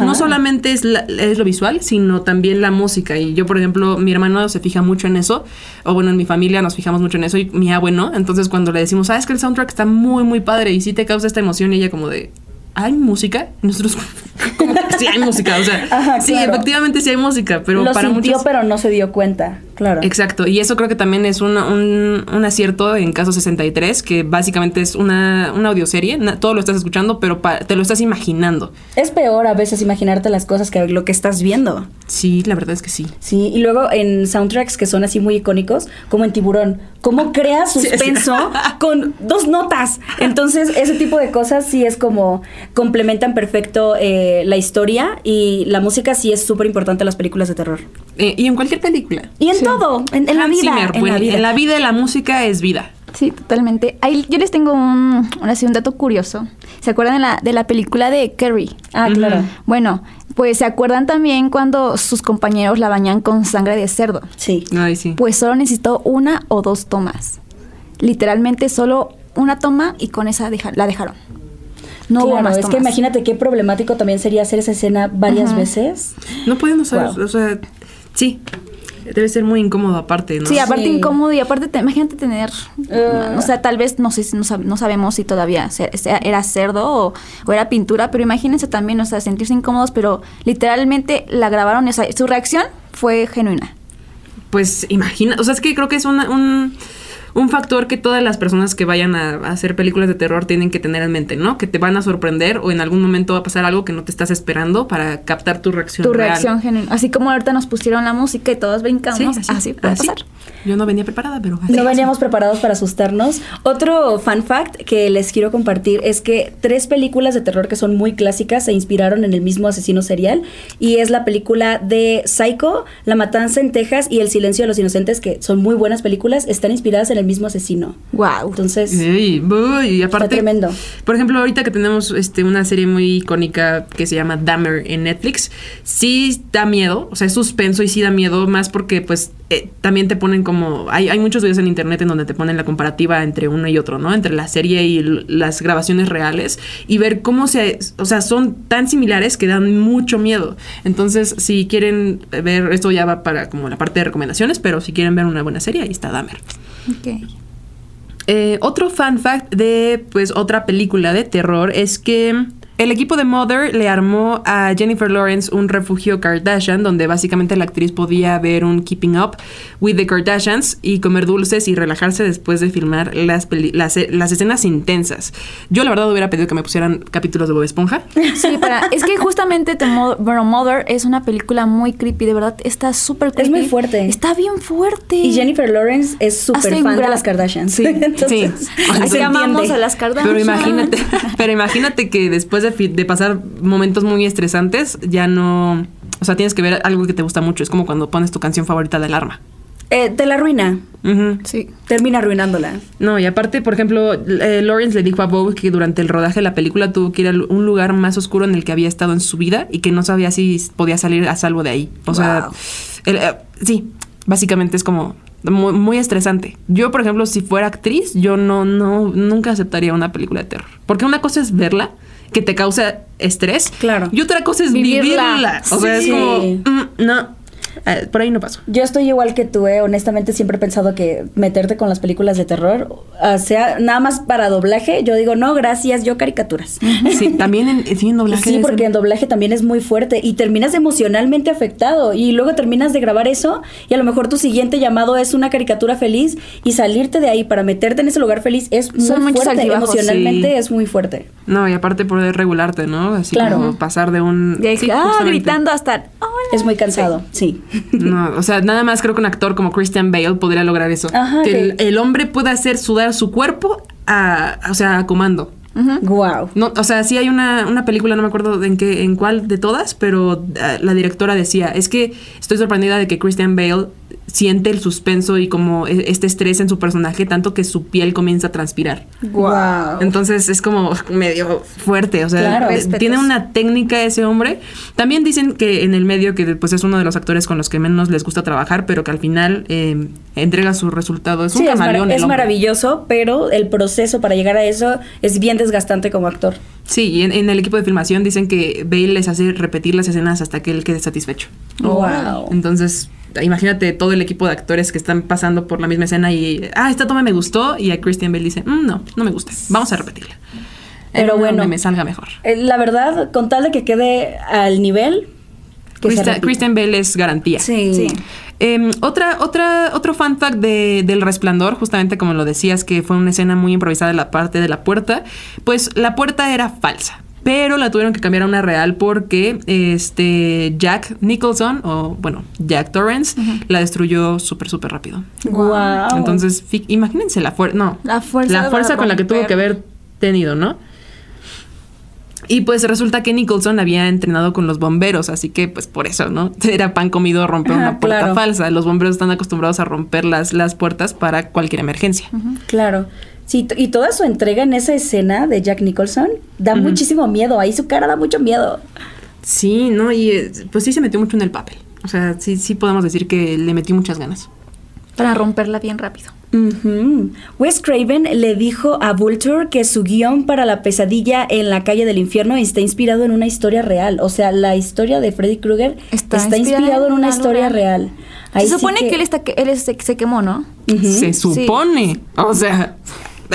no solamente es, la- es lo visual, sino también la música. Y yo, por ejemplo, mi hermano se fija mucho en eso, o bueno, en mi familia nos fijamos mucho en eso, y mi abue no. Entonces, cuando le decimos, ah, es que el soundtrack está muy, muy padre y sí te causa esta emoción, y ella como de, ¿hay música? Nosotros, como que sí hay música, o sea, Ajá, sí, claro. efectivamente sí hay música, pero Lo para sintió, muchos... pero no se dio cuenta. Claro. Exacto, y eso creo que también es una- un, un acierto en caso 63, que básicamente es una, una audioserie, todo lo estás escuchando, pero pa- te lo estás imaginando. Es peor a veces imaginarte las cosas que lo que estás viendo. Sí, la verdad es que sí. Sí, y luego en soundtracks que son así muy icónicos, como en Tiburón, cómo crea suspenso con dos notas. Entonces, ese tipo de cosas sí es como complementan perfecto eh, la historia y la música sí es súper importante en las películas de terror. Eh, y en cualquier película. Y en todo, en, en la vida. Zimmer, en bueno, la vida. en la vida la música es vida. Sí, totalmente. Ahí, yo les tengo un, ahora sí, un dato curioso. ¿Se acuerdan de la, de la película de Carrie? Ah, claro. Bueno, pues se acuerdan también cuando sus compañeros la bañan con sangre de cerdo. Sí. Ay, sí. Pues solo necesitó una o dos tomas. Literalmente solo una toma y con esa deja- la dejaron. No hubo Claro, más es tomas. que imagínate qué problemático también sería hacer esa escena varias veces. No pueden usar, Wow. o sea, sí. Debe ser muy incómodo aparte, ¿no? Sí, aparte Sí. incómodo y aparte, te, imagínate tener, Ah. o sea, tal vez no sé, si- no, sab- no sabemos si todavía era cerdo o, o era pintura, pero imagínense también, o sea, sentirse incómodos, pero literalmente la grabaron, o sea, su reacción fue genuina. Pues imagina, o sea, es que creo que es una- un, un factor que todas las personas que vayan a, a hacer películas de terror tienen que tener en mente, ¿no? Que te van a sorprender o en algún momento va a pasar algo que no te estás esperando para captar tu reacción. Tu real. reacción genuina. Así como ahorita nos pusieron la música y todos brincamos, así, puede así. pasar. Yo no venía preparada, pero No veníamos preparados para asustarnos. Otro fun fact que les quiero compartir es que tres películas de terror que son muy clásicas se inspiraron en el mismo asesino serial y es la película de Psycho, La Matanza en Texas y El Silencio de los Inocentes, que son muy buenas películas, están inspiradas en el mismo asesino. Wow. Entonces, Ey, uy, y aparte, Está tremendo. Por ejemplo, ahorita que tenemos este, una serie muy icónica que se llama Dahmer en Netflix, sí da miedo, o sea, es suspenso y sí da miedo, más porque pues eh, también te ponen como, hay, hay muchos videos en internet en donde te ponen la comparativa entre uno y otro, ¿no? Entre la serie y las grabaciones reales y ver cómo se, o sea, son tan similares que dan mucho miedo. Entonces, si quieren ver, esto ya va para como la parte de recomendaciones, pero si quieren ver una buena serie, ahí está Dahmer. Ok. Eh, otro fun fact de pues otra película de terror es que el equipo de Mother le armó a Jennifer Lawrence un refugio Kardashian donde básicamente la actriz podía ver un Keeping Up with the Kardashians y comer dulces y relajarse después de filmar las, peli- las, las escenas intensas. Yo la verdad hubiera pedido que me pusieran capítulos de Bob Esponja. Sí, para, es que justamente The Mo- bueno, Mother es una película muy creepy, de verdad, está súper creepy. muy fuerte. Está bien fuerte. y Jennifer Lawrence es súper fan de las Kardashians. Sí. Entonces, Sí. Así se amamos a las Kardashian. Pero imagínate, pero imagínate que después de, de pasar momentos muy estresantes, ya no... O sea, tienes que ver algo que te gusta mucho. Es como cuando pones tu canción favorita de alarma. Eh, te la arruina. Sí. Termina arruinándola. No, y aparte, por ejemplo, eh, Lawrence le dijo a Vogue que durante el rodaje de la película tuvo que ir a un lugar más oscuro en el que había estado en su vida y que no sabía si podía salir a salvo de ahí. O sea, el, eh, sí, básicamente es como muy, muy estresante. Yo, por ejemplo, si fuera actriz, yo no, no, nunca aceptaría una película de terror. Porque una cosa es verla, que te causa estrés. Claro. Y otra cosa es Vivirla. vivirla. O sea, es como, mm, no, por ahí no paso. Yo estoy igual que tú, eh. honestamente siempre he pensado que meterte con las películas de terror, o sea, nada más para doblaje, yo digo, no, gracias, yo caricaturas. Sí, también en, sí, en doblaje. Sí, porque en doblaje también es muy fuerte y terminas emocionalmente afectado y luego terminas de grabar eso y a lo mejor tu siguiente llamado es una caricatura feliz y salirte de ahí para meterte en ese lugar feliz es muy Son fuerte, altibajos, emocionalmente sí. es muy fuerte. No, y aparte poder regularte, ¿no? Así Claro. como pasar de un... De sí, ah, gritando hasta hola. Es muy cansado, sí. No, o sea, nada más creo que un actor como Christian Bale podría lograr eso. Ajá, que el, el hombre pueda hacer sudar su cuerpo a, o sea, a comando. Wow. No, o sea, sí hay una, una película, no me acuerdo en qué, en cuál de todas, pero ah, la directora decía, es que estoy sorprendida de que Christian Bale siente el suspenso y como e- este estrés en su personaje, tanto que su piel comienza a transpirar. Wow. Entonces es como medio fuerte, o sea, Claro. eh, Respetos. tiene una técnica ese hombre. También dicen que en el medio que pues es uno de los actores con los que menos les gusta trabajar, pero que al final eh, entrega su resultado. Es un Sí, camaleón. es maravilloso, pero el proceso para llegar a eso es bien desgastante como actor. Sí, y en, en el equipo de filmación dicen que Bale les hace repetir las escenas hasta que él quede satisfecho. Wow. Entonces, imagínate todo el equipo de actores que están pasando por la misma escena y, ah, esta toma me gustó, y a Christian Bale dice, "Mm, no, no me gusta, vamos a repetirla. Pero En bueno. me salga mejor. Eh, La verdad, con tal de que quede al nivel que Christian, Bale es garantía. Sí. Sí. Eh, otra, otra, otro fan fact de, del resplandor, justamente como lo decías, que fue una escena muy improvisada en la parte de la puerta, pues la puerta era falsa. Pero la tuvieron que cambiar a una real porque este Jack Nicholson, o bueno, Jack Torrance, la destruyó súper, súper rápido. Wow. Entonces, imagínense la fuerza. No, La fuerza La fuerza con la que tuvo que haber tenido, ¿no? Y pues resulta que Nicholson había entrenado con los bomberos, así que pues por eso, ¿no? Era pan comido romper una puerta claro. falsa. Los bomberos están acostumbrados a romper las, las puertas para cualquier emergencia. Claro. Sí, y toda su entrega en esa escena de Jack Nicholson da muchísimo miedo. Ahí su cara da mucho miedo. Sí, ¿no? Y eh, pues sí se metió mucho en el papel. O sea, sí, sí podemos decir que le metió muchas ganas. Para romperla bien rápido. Wes Craven le dijo a Vulture que su guion para la pesadilla en la calle del infierno está inspirado en una historia real. O sea, la historia de Freddy Krueger está, Está inspirado, inspirada en una historia real. real. Ahí se sí supone que, él, está, que él es- se, se quemó, ¿no? Se supone. O sea,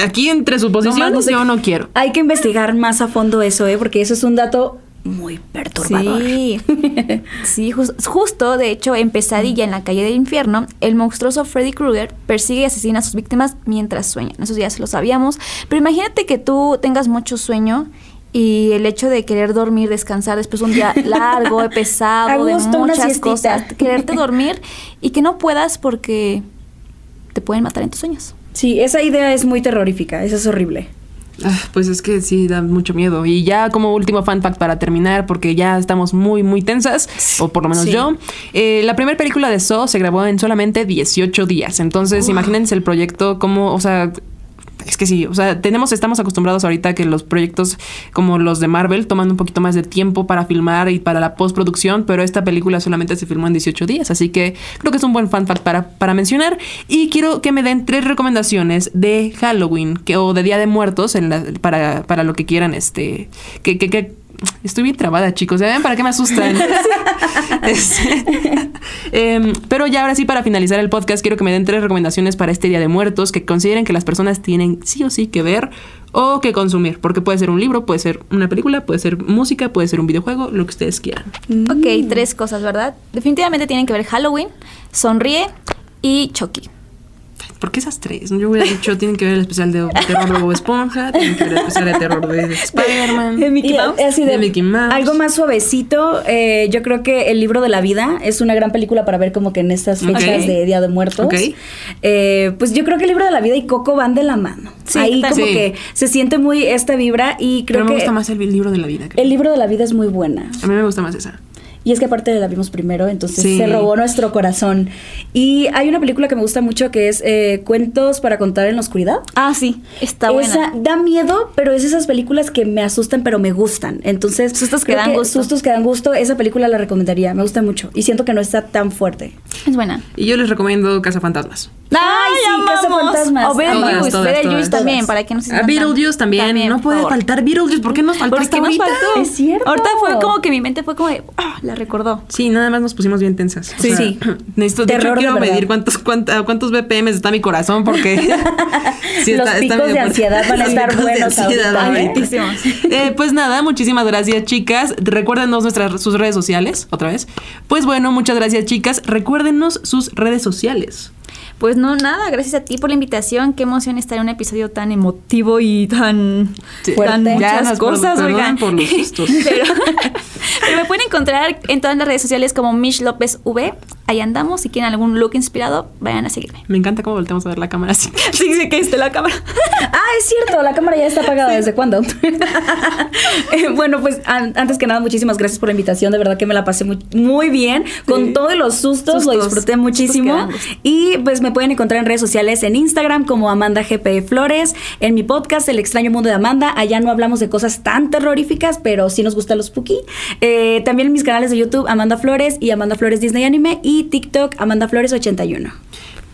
aquí entre suposiciones No, no sé- yo no quiero. Hay que investigar más a fondo eso, ¿eh? Porque eso es un dato muy perturbador. Sí, sí jus- justo, de hecho, en Pesadilla en la calle del infierno, el monstruoso Freddy Krueger persigue y asesina a sus víctimas mientras sueñan. Eso ya se lo sabíamos. Pero imagínate que tú tengas mucho sueño y el hecho de querer dormir, descansar después de un día largo, pesado, de muchas cosas, quererte dormir y que no puedas porque te pueden matar en tus sueños. Sí, esa idea es muy terrorífica, eso es horrible. Ah, Pues es que sí, da mucho miedo. Y ya como último fan fact para terminar, porque ya estamos muy, muy tensas, o por lo menos Sí. yo, eh, la primera película de Saw se grabó en solamente 18 días. Entonces, imagínense el proyecto como, o sea... Es que sí, o sea, tenemos, estamos acostumbrados ahorita que los proyectos como los de Marvel toman un poquito más de tiempo para filmar y para la postproducción, pero esta película solamente se filmó en 18 días, así que creo que es un buen fan fact para, para mencionar. Y quiero que me den tres recomendaciones de Halloween que, o de Día de Muertos en la- para, para lo que quieran, este, que, que, que Estoy bien trabada, chicos. ¿Ya ven para qué me asustan? Este, em, pero ya ahora sí, para finalizar el podcast, quiero que me den tres recomendaciones para este Día de Muertos que consideren que las personas tienen sí o sí que ver o que consumir. Porque puede ser un libro, puede ser una película, puede ser música, puede ser un videojuego, lo que ustedes quieran. Ok, tres cosas, ¿verdad? Definitivamente tienen que ver Halloween, Sonríe y Chucky. ¿Por qué esas tres? Yo hubiera dicho, tienen que ver el especial de terror de Bob Esponja, tienen que ver el especial de terror de Spider-Man. De Mickey Y, Mouse. así De Mickey Mouse. Algo más suavecito. eh, yo creo que El libro de la vida es una gran película para ver como que en estas fechas de Día de Muertos. Eh, pues yo creo que El libro de la vida y Coco van de la mano. Sí, Ahí como Sí. que se siente muy esta vibra y creo Pero me que gusta más el libro de la vida. creo. El libro de la vida es muy buena. A mí me gusta más esa. Y es que aparte la vimos primero, entonces Sí. se robó nuestro corazón. Y hay una película que me gusta mucho que es eh, Cuentos para contar en la oscuridad. Ah, sí, está Esa buena. da miedo, pero es esas películas que me asustan, pero me gustan. Entonces, Sustos que dan gusto. Sustos que dan gusto. Esa película la recomendaría. Me gusta mucho. Y siento que no está tan fuerte. Es buena. Y yo les recomiendo Casa Fantasmas. ¡Ay, sí, Cazafantasmas. O Beetlejuice, Beetlejuice también, para que no se A sientan tan- Beetlejuice también. no por puede favor. faltar Beetlejuice. ¿Por qué nos faltó ¿Por hasta qué nos ahorita? faltó? Es cierto. Ahorita fue como que mi mente fue como de, ah, la recordó. Sí, nada más nos pusimos bien tensas. O Sí. sea, Sí. Necesito, de hecho, quiero medir cuántos, cuánta- cuántos BPM está mi corazón porque... sí, Los picos de ansiedad van a estar buenos ahorita, ¿eh? Eh, pues nada, muchísimas gracias, chicas. Recuérdenos nuestras sus redes sociales, otra vez. Pues bueno, muchas gracias, chicas. Recuérdenos sus redes sociales. Pues no, nada, gracias a ti por la invitación. Qué emoción estar en un episodio tan emotivo y tan, Sí. tan muchas cosas, oigan. por los sustos. pero, pero me pueden encontrar en todas las redes sociales como Mish López V. Ahí andamos. Si quieren algún look inspirado, vayan a seguirme. Me encanta cómo volteamos a ver la cámara así. Sí, sí, que esté la cámara. Ah, es cierto, la cámara ya está apagada. ¿Desde cuándo? Eh, bueno, pues an- antes que nada, muchísimas gracias por la invitación. De verdad que me la pasé muy, muy bien. Con todos los sustos, lo disfruté muchísimo. Y pues me pueden encontrar en redes sociales en Instagram como Amanda GP Flores. En mi podcast, El extraño mundo de Amanda. Allá no hablamos de cosas tan terroríficas, pero sí nos gusta los spooky. Eh, también en mis canales de YouTube, Amanda Flores y Amanda Flores Disney Anime. Y TikTok, Amanda Flores 81.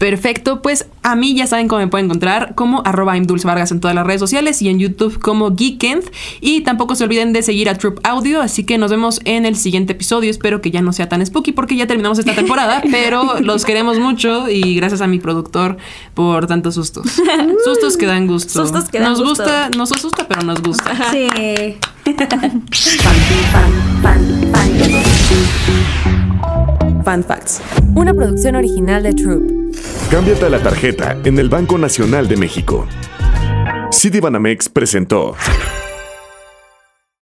Perfecto, pues a mí ya saben cómo me pueden encontrar como arroba Dulce Vargas en todas las redes sociales y en YouTube como Geekend. Y tampoco se olviden de seguir a Troop Audio, así que nos vemos en el siguiente episodio. Espero que ya no sea tan spooky porque ya terminamos esta temporada, pero los queremos mucho y gracias a mi productor por tantos sustos. Sustos que dan gusto. Sustos que dan nos gusto. gusta, nos asusta, pero nos gusta. Sí. Fun Facts. Una producción original de Troop. Cámbiate la tarjeta en el Banco Nacional de México. Citibanamex presentó